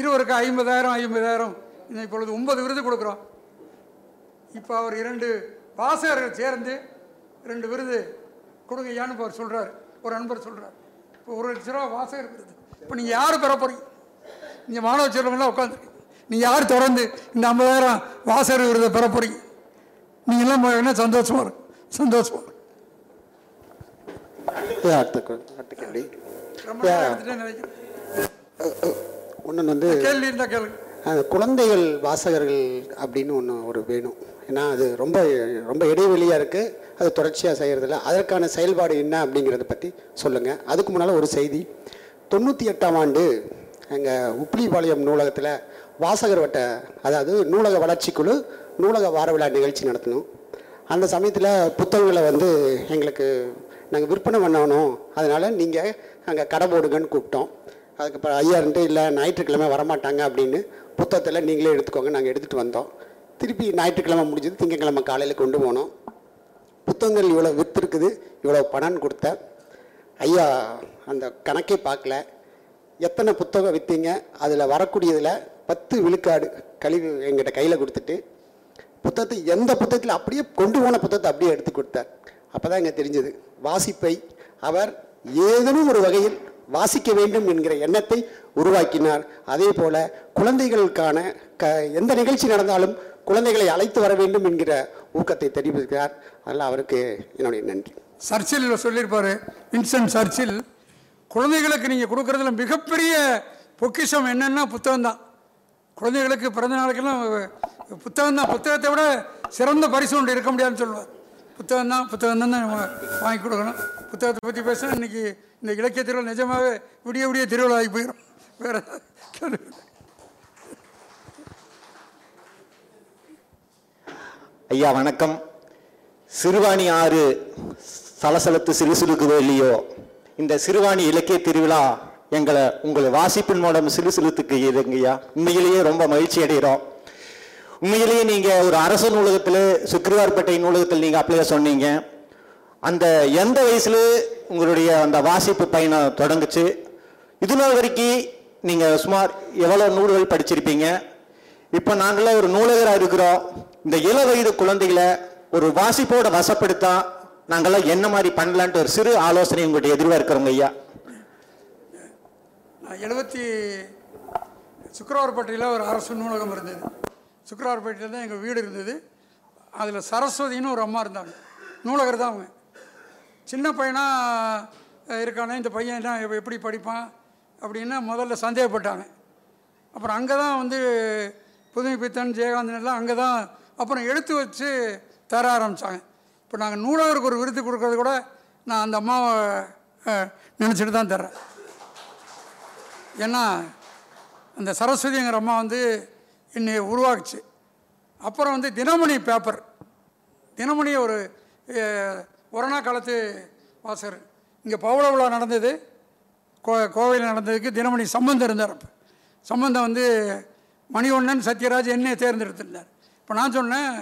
இருவருக்கு ஐம்பதாயிரம் ஐம்பதாயிரம் இப்பொழுது ஒன்பது விருது கொடுக்குறோம். இப்போ அவர் இரண்டு வாசகர்கள் சேர்ந்து ரெண்டு விருது கொடுங்கய்யான்னு அவர் சொல்கிறார் ஒரு அன்பர் சொல்கிறார் இப்போ ஒரு லட்ச ரூபா வாசகர் விருது. இப்போ நீங்கள் யார் பெற போகிறீங்க நீங்கள் மாணவ செல்வங்களாம் உட்காந்துருக்கீங்க நீங்கள் யார் தொடர்ந்து இந்த ஐம்பதாயிரம் வாசகர் விருதை பெற போகிறீங்க நீங்களாம் என்ன சந்தோஷமாக இருக்கும் சந்தோஷமாக ஒன்று வந்து கேள்வி இருந்தால் கேளுங்க. அந்த குழந்தைகள் வாசகர்கள் அப்படின்னு ஒன்று ஒரு வேணும். ஏன்னா அது ரொம்ப ரொம்ப இடைவெளியாக இருக்குது அது தொடர்ச்சியாக செய்கிறதில்ல அதற்கான செயல்பாடு என்ன அப்படிங்கிறத பற்றி சொல்லுங்கள் அதுக்கு முன்னால் ஒரு செய்தி. தொண்ணூற்றி எட்டாம் ஆண்டு எங்கள் உப்ளிபாளையம் நூலகத்தில் வாசகர் வட்ட அதாவது நூலக வளர்ச்சிக்குழு நூலக வார விழா நிகழ்ச்சி நடத்தணும். அந்த சமயத்தில் புத்தகங்களை வந்து எங்களுக்கு நாங்கள் விற்பனை பண்ணணும். அதனால் நீங்கள் அங்கே கடை போடுங்கன்னு கூப்பிட்டோம். அதுக்கப்புறம் ஐயா இருந்துட்டு இல்லை ஞாயிற்றுக்கிழமை வரமாட்டாங்க அப்படின்னு புத்தகத்தில் நீங்களே எடுத்துக்கோங்க நாங்கள் எடுத்துகிட்டு வந்தோம். திருப்பி ஞாயிற்றுக்கிழமை முடிஞ்சது திங்கக்கிழமை காலையில் கொண்டு போனோம். புத்தகங்கள் இவ்வளோ விற்றுருக்குது இவ்வளோ பணம் கொடுத்த. ஐயா அந்த கணக்கே பார்க்கல. எத்தனை புத்தகம் விற்றீங்க அதில் வரக்கூடியதில் பத்து விழுக்காடு கழிவு எங்கிட்ட கையில் கொடுத்துட்டு புத்தகத்தை எந்த புத்தகத்தில் அப்படியே கொண்டு போன புத்தகத்தை அப்படியே எடுத்து கொடுத்தார். அப்போ தான் எங்கே தெரிஞ்சது வாசிப்பை அவர் ஏதேனும் ஒரு வகையில் வாசிக்க வேண்டும் என்கிற எண்ணத்தை உருவாக்கினார். அதே போல குழந்தைகளுக்கான க எந்த நிகழ்ச்சி நடந்தாலும் குழந்தைகளை அழைத்து வர வேண்டும் என்கிற ஊக்கத்தை தெரிவிக்கிறார் அதனால் அவருக்கு என்னுடைய நன்றி. சர்ச்சில் சொல்லியிருப்பார் வின்சென்ட் சர்ச்சில் குழந்தைகளுக்கு நீங்கள் கொடுக்குறதுல மிகப்பெரிய பொக்கிஷம் என்னென்னா புத்தகம் தான் குழந்தைகளுக்கு பிறந்த நாளுக்கெல்லாம் புத்தகம் தான் புத்தகத்தை விட சிறந்த பரிசு ஒன்று இருக்க முடியாதுன்னு சொல்லுவார். புத்தகம் தான் புத்தகம் தான் நம்ம வாங்கி கொடுக்கணும். புத்தகத்தை பற்றி பேச இன்றைக்கி இந்த இலக்கிய திருவிழா நிஜமாகவே விடிய விடிய திருவிழா ஆகி போயிடும் வேறு ஐயா வணக்கம். சிறுவாணி ஆறு சலசலத்து சிலுசிலுக்குதோ இல்லையோ? இந்த சிறுவாணி இலக்கிய திருவிழா எங்களை உங்களை வாசிப்பின் மூலம் சிலுசிலுத்துக்கு இதுங்கய்யா உண்மையிலேயே ரொம்ப மகிழ்ச்சி அடைகிறோம். உண்மையிலேயே நீங்கள் ஒரு அரசு நூலகத்தில் சுக்ரிவார்பேட்டை நூலகத்தில் நீங்கள் அப்ளை சொன்னீங்க. அந்த எந்த வயசில் உங்களுடைய அந்த வாசிப்பு பயணம் தொடங்குச்சு? இது நாள் வரைக்கும் நீங்கள் சுமார் எவ்வளோ நூல்கள் படிச்சிருப்பீங்க? இப்போ நாங்களாம் ஒரு நூலகராக இருக்கிறோம். இந்த இள வயது குழந்தைகளை ஒரு வாசிப்போட வசப்படுத்தா நாங்கள்லாம் என்ன மாதிரி பண்ணலான்ட்டு ஒரு சிறு ஆலோசனை உங்கள்கிட்ட எதிர்பார்க்கிறோங்க ஐயா. நான் எழுபத்தி சுக்கரவார்பேட்டையில் ஒரு அரசு நூலகம் இருந்தது. சுக்கரவார்பேட்டையில் தான் எங்கள் வீடு இருந்தது. அதில் சரஸ்வதின்னு ஒரு அம்மா இருந்தாங்க. நூலகர் தான் அவங்க சின்ன பையனாக இருக்கானே இந்த பையன் என்ன எப்படி படிப்பான் அப்படின்னு முதல்ல சந்தேகப்பட்டாங்க. அப்புறம் அங்கே தான் வந்து புதுமை பித்தன் ஜெயகாந்தன் எல்லாம் அங்கே தான் அப்புறம் எடுத்து வச்சு தர ஆரம்பித்தாங்க இப்போ நாங்கள் நூலகருக்கு ஒரு விருது கொடுக்கறது கூட நான் அந்த அம்மாவை நினச்சிட்டு தான் தர்றேன். ஏன்னா அந்த சரஸ்வதிங்கிற அம்மா வந்து என்னை உருவாக்குச்சு. அப்புறம் வந்து தினமணி பேப்பர் தினமணி ஒரு ஒரணா காலத்து வாசகர். இங்கே பவள விழா நடந்தது. கோ கோவையில் நடந்ததுக்கு தினமணி சம்பந்தம் இருந்தார் அப்போ. சம்பந்தம் வந்து மணிவண்ணன் சத்யராஜ் என்னையை தேர்ந்தெடுத்திருந்தார். இப்போ நான் சொன்னேன்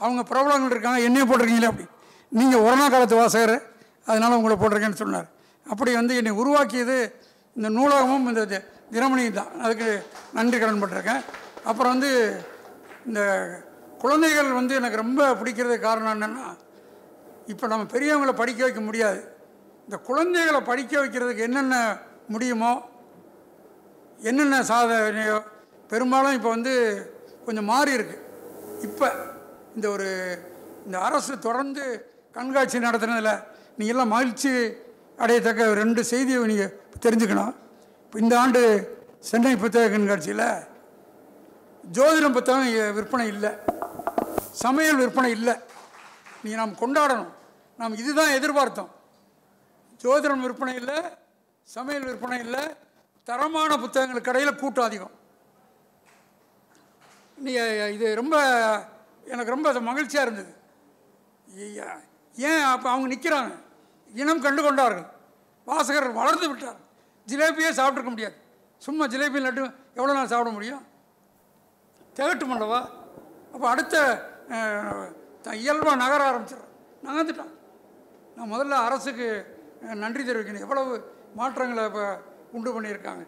அவங்க பிரபலங்கள் இருக்காங்க என்னையும் போட்டிருக்கீங்களே அப்படி. நீங்கள் ஒரணா காலத்து வாசகர் அதனால் உங்களை போட்டிருக்கேன்னு சொன்னார். அப்படி வந்து என்னை உருவாக்கியது இந்த நூலகமும் இந்த தி- தினமணியும் தான். அதுக்கு நன்றி கடன் பட்டிருக்கேன். அப்புறம் வந்து இந்த குழந்தைகள் வந்து எனக்கு ரொம்ப பிடிக்கிறதுக்கு காரணம் என்னென்னா இப்போ நம்ம பெரியவங்களை படிக்க வைக்க முடியாது. இந்த குழந்தைகளை படிக்க வைக்கிறதுக்கு என்னென்ன முடியுமோ என்னென்ன சாதனையோ பெரும்பாலும் இப்போ வந்து கொஞ்சம் மாறி இருக்குது இப்போ இந்த ஒரு இந்த அரசு தொடர்ந்து கண்காட்சி நடத்துனதில் நீங்க எல்லாம் மகிழ்ச்சி அடையத்தக்க ரெண்டு செய்தியை நீங்கள் தெரிஞ்சுக்கணும். இப்போ இந்த ஆண்டு சென்னை புத்தக கண்காட்சியில் ஜோதிடம் புத்தகம் விற்பனை இல்லை. சமையல் விற்பனை இல்லை. நீ நாம் கொண்டாடணும். நாம் இதுதான் எதிர்பார்த்தோம். ஜோதிடம் விற்பனை இல்லை சமையல் விற்பனை இல்லை தரமான புத்தகங்கள் கடையில் கூட்டம் அதிகம். நீ இது ரொம்ப எனக்கு ரொம்ப அது மகிழ்ச்சியாக இருந்தது. ஐயா, ஏன் அப்போ அவங்க நிற்கிறாங்க இனம் கண்டு கொண்டார்கள். வாசகர் வளர்ந்து விட்டார். ஜிலேபியே சாப்பிட்ருக்க முடியாது. சும்மா ஜிலேபி லட்டு எவ்வளோ நாள் சாப்பிட முடியும்? திகட்டும் அல்லவா அப்போ அடுத்த இயல்பாக நகர ஆரம்பிச்சிடும் நகர்ந்துட்டான் நான் முதல்ல அரசுக்கு நன்றி தெரிவிக்கணும். எவ்வளவு மாற்றங்களை இப்போ உண்டு பண்ணியிருக்காங்க.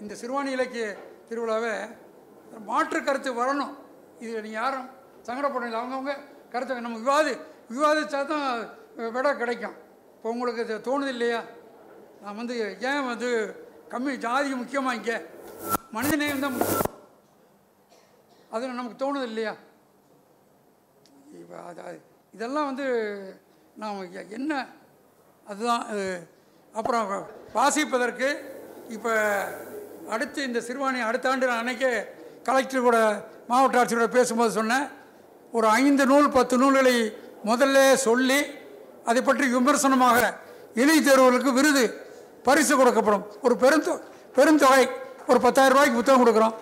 இந்த சிறுவாணி இலக்கிய திருவிழாவை மாற்று கருத்து வரணும். இது நீங்கள் யாரும் சங்கடப்படல அவங்கவுங்க கருத்து நம்ம விவாதி விவாதித்தா தான் விட கிடைக்கும். இப்போ உங்களுக்கு இது தோணுது இல்லையா? நான் வந்து ஏன் வந்து கம்மி ஜாதி முக்கியமாக இங்கே? மனிதநேயம் தான் முக்கியம். அது நமக்கு தோணுது இல்லையா? இப்போ அது அது- இதெல்லாம் வந்து நாம் என்ன? அதுதான் அது அப்புறம் வாசிப்பதற்கு இப்போ அடுத்து இந்த சிறுவாணி அடுத்த ஆண்டு நான் அன்னைக்கே கலெக்டர் கூட மாவட்ட ஆட்சியோட பேசும்போது சொன்னேன் ஒரு ஐந்து நூல் பத்து நூல்களை முதல்ல சொல்லி அதை பற்றி விமர்சனமாக இணை தேர்வுகளுக்கு விருது பரிசு கொடுக்கப்படும். ஒரு பெருந்தொ பெருந்தொகை ஒரு பத்தாயிரம் ரூபாய்க்கு புத்தகம் கொடுக்குறோம்.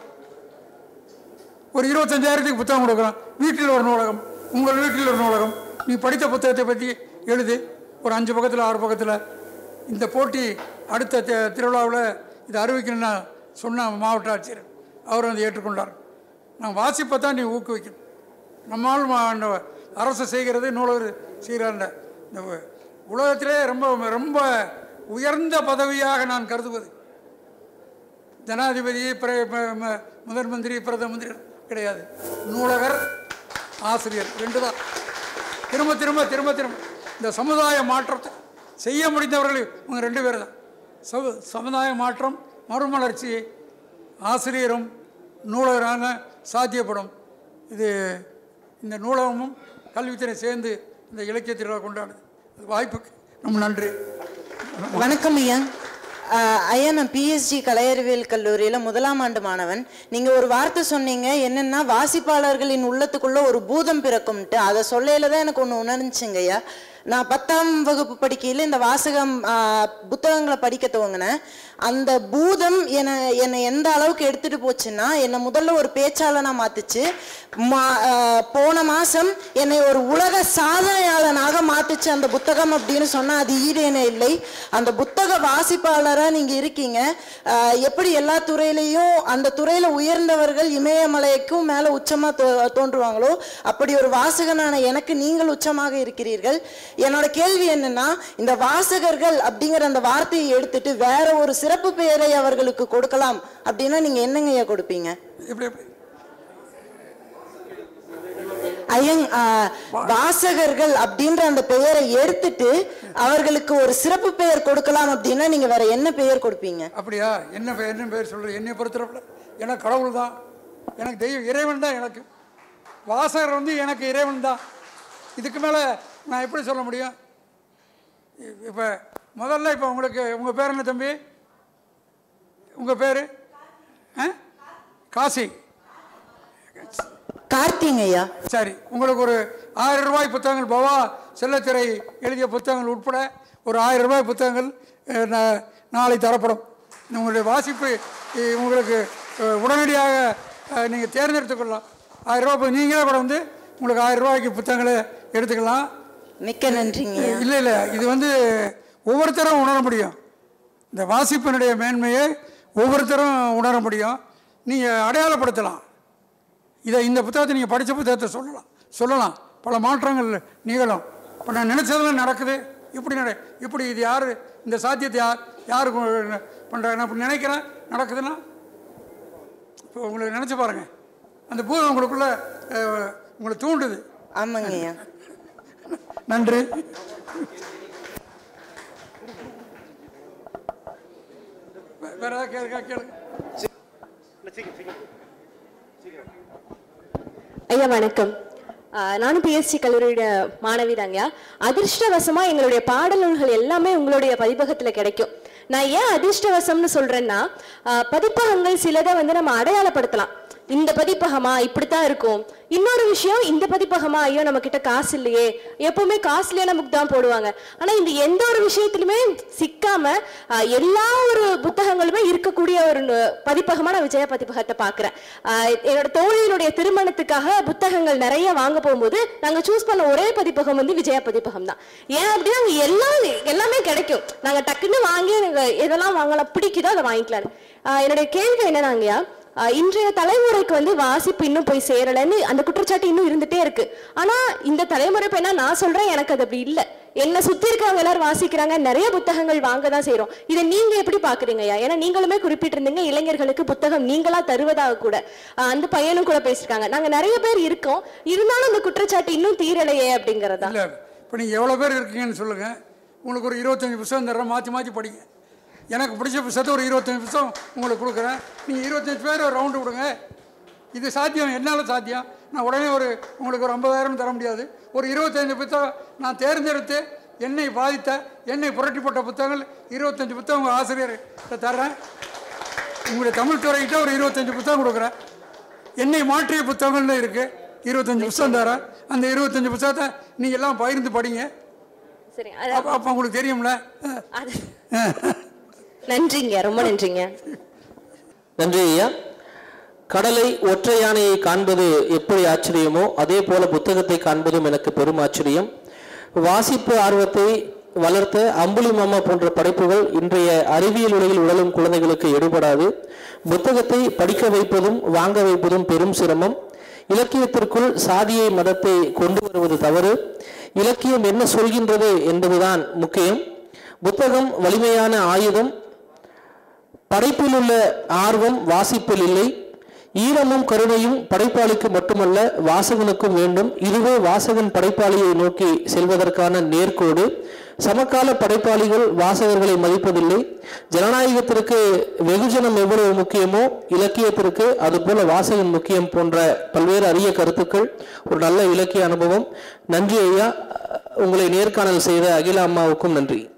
ஒரு இருபத்தஞ்சாயிரத்துக்கு புத்தகம் கொடுக்குறோம். வீட்டில் ஒரு நூலகம் உங்கள் வீட்டில் ஒரு நூலகம். நீ படித்த புத்தகத்தை பற்றி எழுது. ஒரு அஞ்சு பக்கத்தில் ஆறு பக்கத்தில். இந்த போட்டி அடுத்த திருவிழாவில் இதை அறிவிக்கணும்னா சொன்ன மாவட்ட ஆட்சியர் அவர் வந்து ஏற்றுக்கொண்டார். நான் வாசிப்பை தான் நீ ஊக்குவிக்கணும். நம்மால் மா- அந்த அரசு செய்கிறது நூலகர் செய்கிறாண்ட இந்த உலகத்திலே ரொம்ப ரொம்ப உயர்ந்த பதவியாக நான் கருதுவது. ஜனாதிபதி பிர- ம- ம- மந்திரி பிரதம மந்திரி கிடையாது. நூலகர் ஆசிரியர் ரெண்டு தான் திரும்ப திரும்ப திரும்ப திரும்ப. இந்த சமுதாய மாற்றத்தை செய்ய முடிந்தவர்கள் இவங்க ரெண்டு பேர் தான் சமு சமுதாய மாற்றம் மறுமலர்ச்சி ஆசிரியரும் நூலகரான சாத்தியப்படும். இது இந்த நூலகமும் கல்வித்துறை சேர்ந்து இந்த இலக்கிய திருவிழா கொண்டாடுது. அது வாய்ப்புக்கு ரொம்ப நன்றி. வணக்கம் ஐயா. ஐயா நான் பிஎஸ்ஜி கலையறிவியல் கல்லூரியில் முதலாம் ஆண்டு மாணவன். நீங்கள் ஒரு வார்த்தை சொன்னீங்க என்னென்னா வாசிப்பாளர்களின் உள்ளத்துக்குள்ளே ஒரு பூதம் பிறக்கும்ட்டு. அதை சொல்லையில் தான் எனக்கு ஒன்று உணர்ந்துச்சுங்க ஐயா. நான் பத்தாம் வகுப்பு படிக்கையில் இந்த வாசகம் புத்தகங்களை படிக்க துவங்கினேன். அந்த பூதம் என்னை என்னை எந்த அளவுக்கு எடுத்துகிட்டு போச்சுன்னா என்னை முதல்ல ஒரு பேச்சாளனாக மாற்றுச்சு மா போன மாதம் என்னை ஒரு உலக சாதனையாளனாக மாற்றுச்சு அந்த புத்தகம் அப்படின்னு சொன்னால் அது ஈடேனே இல்லை. அந்த புத்தக வாசிப்பாளராக நீங்கள் இருக்கீங்க. எப்படி எல்லா துறையிலையும் அந்த துறையில் உயர்ந்தவர்கள் இமயமலைக்கும் மேலே உச்சமாக தோ- தோன்றுவாங்களோ அப்படி ஒரு வாசகனான எனக்கு நீங்கள் உச்சமாக இருக்கிறீர்கள். என்னோட கேள்வி என்னன்னா இந்த வாசகர்கள் அப்படிங்கிற அந்த வார்த்தையை எடுத்துட்டு வேற ஒரு சிறப்பு பெயரை அவர்களுக்கு கொடுக்கலாம் அப்படின்னா நீங்க என்னங்கய்யா கொடுப்பீங்க? ஐயங் வாசகர்கள் அப்படின்ற அந்த பெயரை எடுத்துட்டு அவர்களுக்கு ஒரு சிறப்பு பெயர் கொடுக்கலாம் அப்படின்னா நீங்க வேற என்ன பெயர் கொடுப்பீங்க? அப்படியா? என்ன பேர் என்ன பேர் சொல்கிறது என்னை பொறுத்தளவில் எனக்கு கடவுள் தான். எனக்கு தெய்வம் இறைவன் தான் எனக்கு. வாசகர் வந்து எனக்கு இறைவன் தான். இதுக்கு மேலே நான் எப்படி சொல்ல முடியும்? இப்போ முதல்ல இப்போ உங்களுக்கு உங்கள் பேர் என்ன தம்பி? உங்கள் பேர்? காசி. கார்த்திங் ஐயா. சரி உங்களுக்கு ஒரு ஆயிரம் ரூபாய் புத்தகங்கள் பவா செல்லத்திரை எழுதிய புத்தகங்கள் உட்பட ஒரு ஆயிரம் ரூபாய் புத்தகங்கள் நாளை தரப்படும். உங்களுடைய வாசிப்பு உங்களுக்கு உடனடியாக நீங்கள் தேர்ந்தெடுத்துக் கொள்ளலாம். ஆயிரம் ரூபாய் இப்ப நீங்களே கூட வந்து உங்களுக்கு ஆயிரம் ரூபாய்க்கு புத்தகங்களை எடுத்துக்கலாம். மிக்க நன்றிங்க. இல்லை இல்லை இது வந்து ஒவ்வொருத்தரும் உணர முடியும். இந்த வாசிப்பினுடைய மேன்மையை ஒவ்வொருத்தரும் உணர முடியும். நீங்கள் அடையாளப்படுத்தலாம். இதை இந்த புத்தகத்தை நீங்கள் படித்த புத்தகத்தை சொல்லலாம். சொல்லலாம். பல மாற்றங்கள் நிகழும். இப்போ நான் நினச்சதெல்லாம் நடக்குது. இப்படி நட இப்படி இது யார் இந்த சாத்தியத்தை யார் யார் பண்ணுறாங்க நான் இப்படி நினைக்கிறேன். நடக்குதுன்னா? இப்போ உங்களுக்கு நினச்சி பாருங்கள் அந்த பூதம் உங்களுக்குள்ள உங்களை தூண்டுது. ஆமாங்க நன்றி. வேற ஏதாவது கேளுங்க கேளுங்க ஐயா வணக்கம். நானும் பிஎஸ்சி கல்லூரியோட மாணவி தாங்கயா அதிர்ஷ்டவசமா எங்களுடைய பாடல் நூல்கள் எல்லாமே உங்களுடைய பதிப்பகத்துல கிடைக்கும். நான் ஏன் அதிர்ஷ்டவசம்னு சொல்றேன்னா பதிப்பகங்கள் சிலதை வந்து நம்ம அடையாளப்படுத்தலாம். இந்த பதிப்பகமா இப்படித்தான் இருக்கும். இன்னொரு விஷயம் இந்த பதிப்பகமா ஐயோ நம்ம கிட்ட காசு இல்லையே. எப்பவுமே காஸ்ட்லியான புக் தான் போடுவாங்க. ஆனா இந்த எந்த ஒரு விஷயத்திலுமே சிக்காம எல்லா ஒரு புத்தகங்களுமே இருக்கக்கூடிய ஒரு பதிப்பகமா நான் விஜய பதிப்பகத்தை பாக்குறேன் என்னோட தோழியினுடைய திருமணத்துக்காக புத்தகங்கள் நிறைய வாங்க போகும்போது நாங்க சூஸ் பண்ண ஒரே பதிப்பகம் வந்து விஜயா பதிப்பகம் தான். ஏன் அப்படின்னா அங்க எல்லாம் எல்லாமே கிடைக்கும். நாங்க டக்குன்னு வாங்கி எதெல்லாம் வாங்கலாம் பிடிக்குதோ அதை வாங்கிக்கலாம் என்னுடைய கேள்வி என்னன்னாங்கயா இன்றைய தலைமுறைக்கு வந்து வாசிப்பு இன்னும் போய் சேரலைன்னு அந்த குற்றச்சாட்டு இன்னும் இருந்துட்டே இருக்கு. ஆனா இந்த தலைமுறை பையனா நான் சொல்றேன் எனக்கு அது அப்படி இல்ல. என்ன சுத்தி இருக்கிறவங்க எல்லாரும் வாசிக்கிறாங்க நிறைய புத்தகங்கள் வாங்க தான் செய்யறோம் இதை நீங்க எப்படி பாக்குறீங்கய்யா? ஏன்னா நீங்களுமே குறிப்பிட்டிருந்தீங்க இளைஞர்களுக்கு புத்தகம் நீங்களா தருவதாக கூட. அந்த பையனும் கூட பேசிருக்காங்க நாங்க நிறைய பேர் இருக்கோம். இருந்தாலும் அந்த குற்றச்சாட்டு இன்னும் தீரலையே அப்படிங்கறதா? இப்போ நீங்கள் எவ்வளோ பேர் இருக்கீங்கன்னு சொல்லுங்கள் உங்களுக்கு ஒரு இருபத்தஞ்சி புத்தகம் தர்றேன் மாற்றி மாற்றி படிங்க. எனக்கு பிடிச்ச புத்தகத்தை ஒரு இருபத்தஞ்சி புத்தகம் உங்களுக்கு கொடுக்குறேன். நீங்கள் இருபத்தஞ்சி பேர் ஒரு ரவுண்டு விடுங்க இது சாத்தியம். என்னால் சாத்தியம்? நான் உடனே ஒரு உங்களுக்கு ஒரு ஐம்பதாயிரம் தர முடியாது. ஒரு இருபத்தஞ்சு புத்தகம் நான் தேர்ந்தெடுத்து என்னை பாதித்த என்னை புரட்டி போட்ட புத்தகங்கள் இருபத்தஞ்சி புத்தகம் உங்கள் ஆசிரியர் தர்றேன். உங்களுடைய தமிழ் துறைகிட்ட ஒரு இருபத்தஞ்சி புத்தகம் கொடுக்குறேன். என்னை மாற்றிய புத்தகங்கள்னு இருக்கு. இருபத்தஞ்சு புத்தகம் தரேன் அந்த இருபத்தஞ்சு புத்தகத்தை நீங்க எல்லாம் பகிர்ந்து படிங்க. சரி அப்ப உங்களுக்கு தெரியும்ல. நன்றிங்க ரொம்ப நன்றிங்க. நன்றி ஐயா. கடலை ஒற்றை யானையை காண்பது எப்படி ஆச்சரியமோ அதே போல புத்தகத்தை காண்பதும் எனக்கு பெரும் ஆச்சரியம். வாசிப்பு ஆர்வத்தை வளர்த்த அம்புலி மாமா போன்ற படைப்புகள் இன்றைய அறிவியல் உலகில் உழலும் குழந்தைகளுக்கு எடுபடாது. புத்தகத்தை படிக்க வைப்பதும் வாங்க வைப்பதும் பெரும் சிரமம். இலக்கியத்திற்குள் சாதியை மதத்தை கொண்டு வருவது தவறு. இலக்கியம் என்ன சொல்கின்றது என்பதுதான் முக்கியம். புத்தகம் வலிமையான ஆயுதம். படைப்பில் உள்ள ஆர்வம் வாசிப்பில் இல்லை. ஈரமும் கருணையும் படைப்பாளிக்கு மட்டுமல்ல வாசகனுக்கும் வேண்டும். இதுவே வாசகன் படைப்பாளியை நோக்கி செல்வதற்கான நேர்கோடு. சமகால படைப்பாளிகள் வாசகர்களை மதிப்பதில்லை. ஜனநாயகத்திற்கு வெகுஜனம் எவ்வளவு முக்கியமோ இலக்கியத்திற்கு அதுபோல வாசகன் முக்கியம் போன்ற பல்வேறு அரிய கருத்துக்கள். ஒரு நல்ல இலக்கிய அனுபவம். நன்றி ஐயா. உங்களை நேர்காணல் செய்த அகில அம்மாவுக்கும் நன்றி.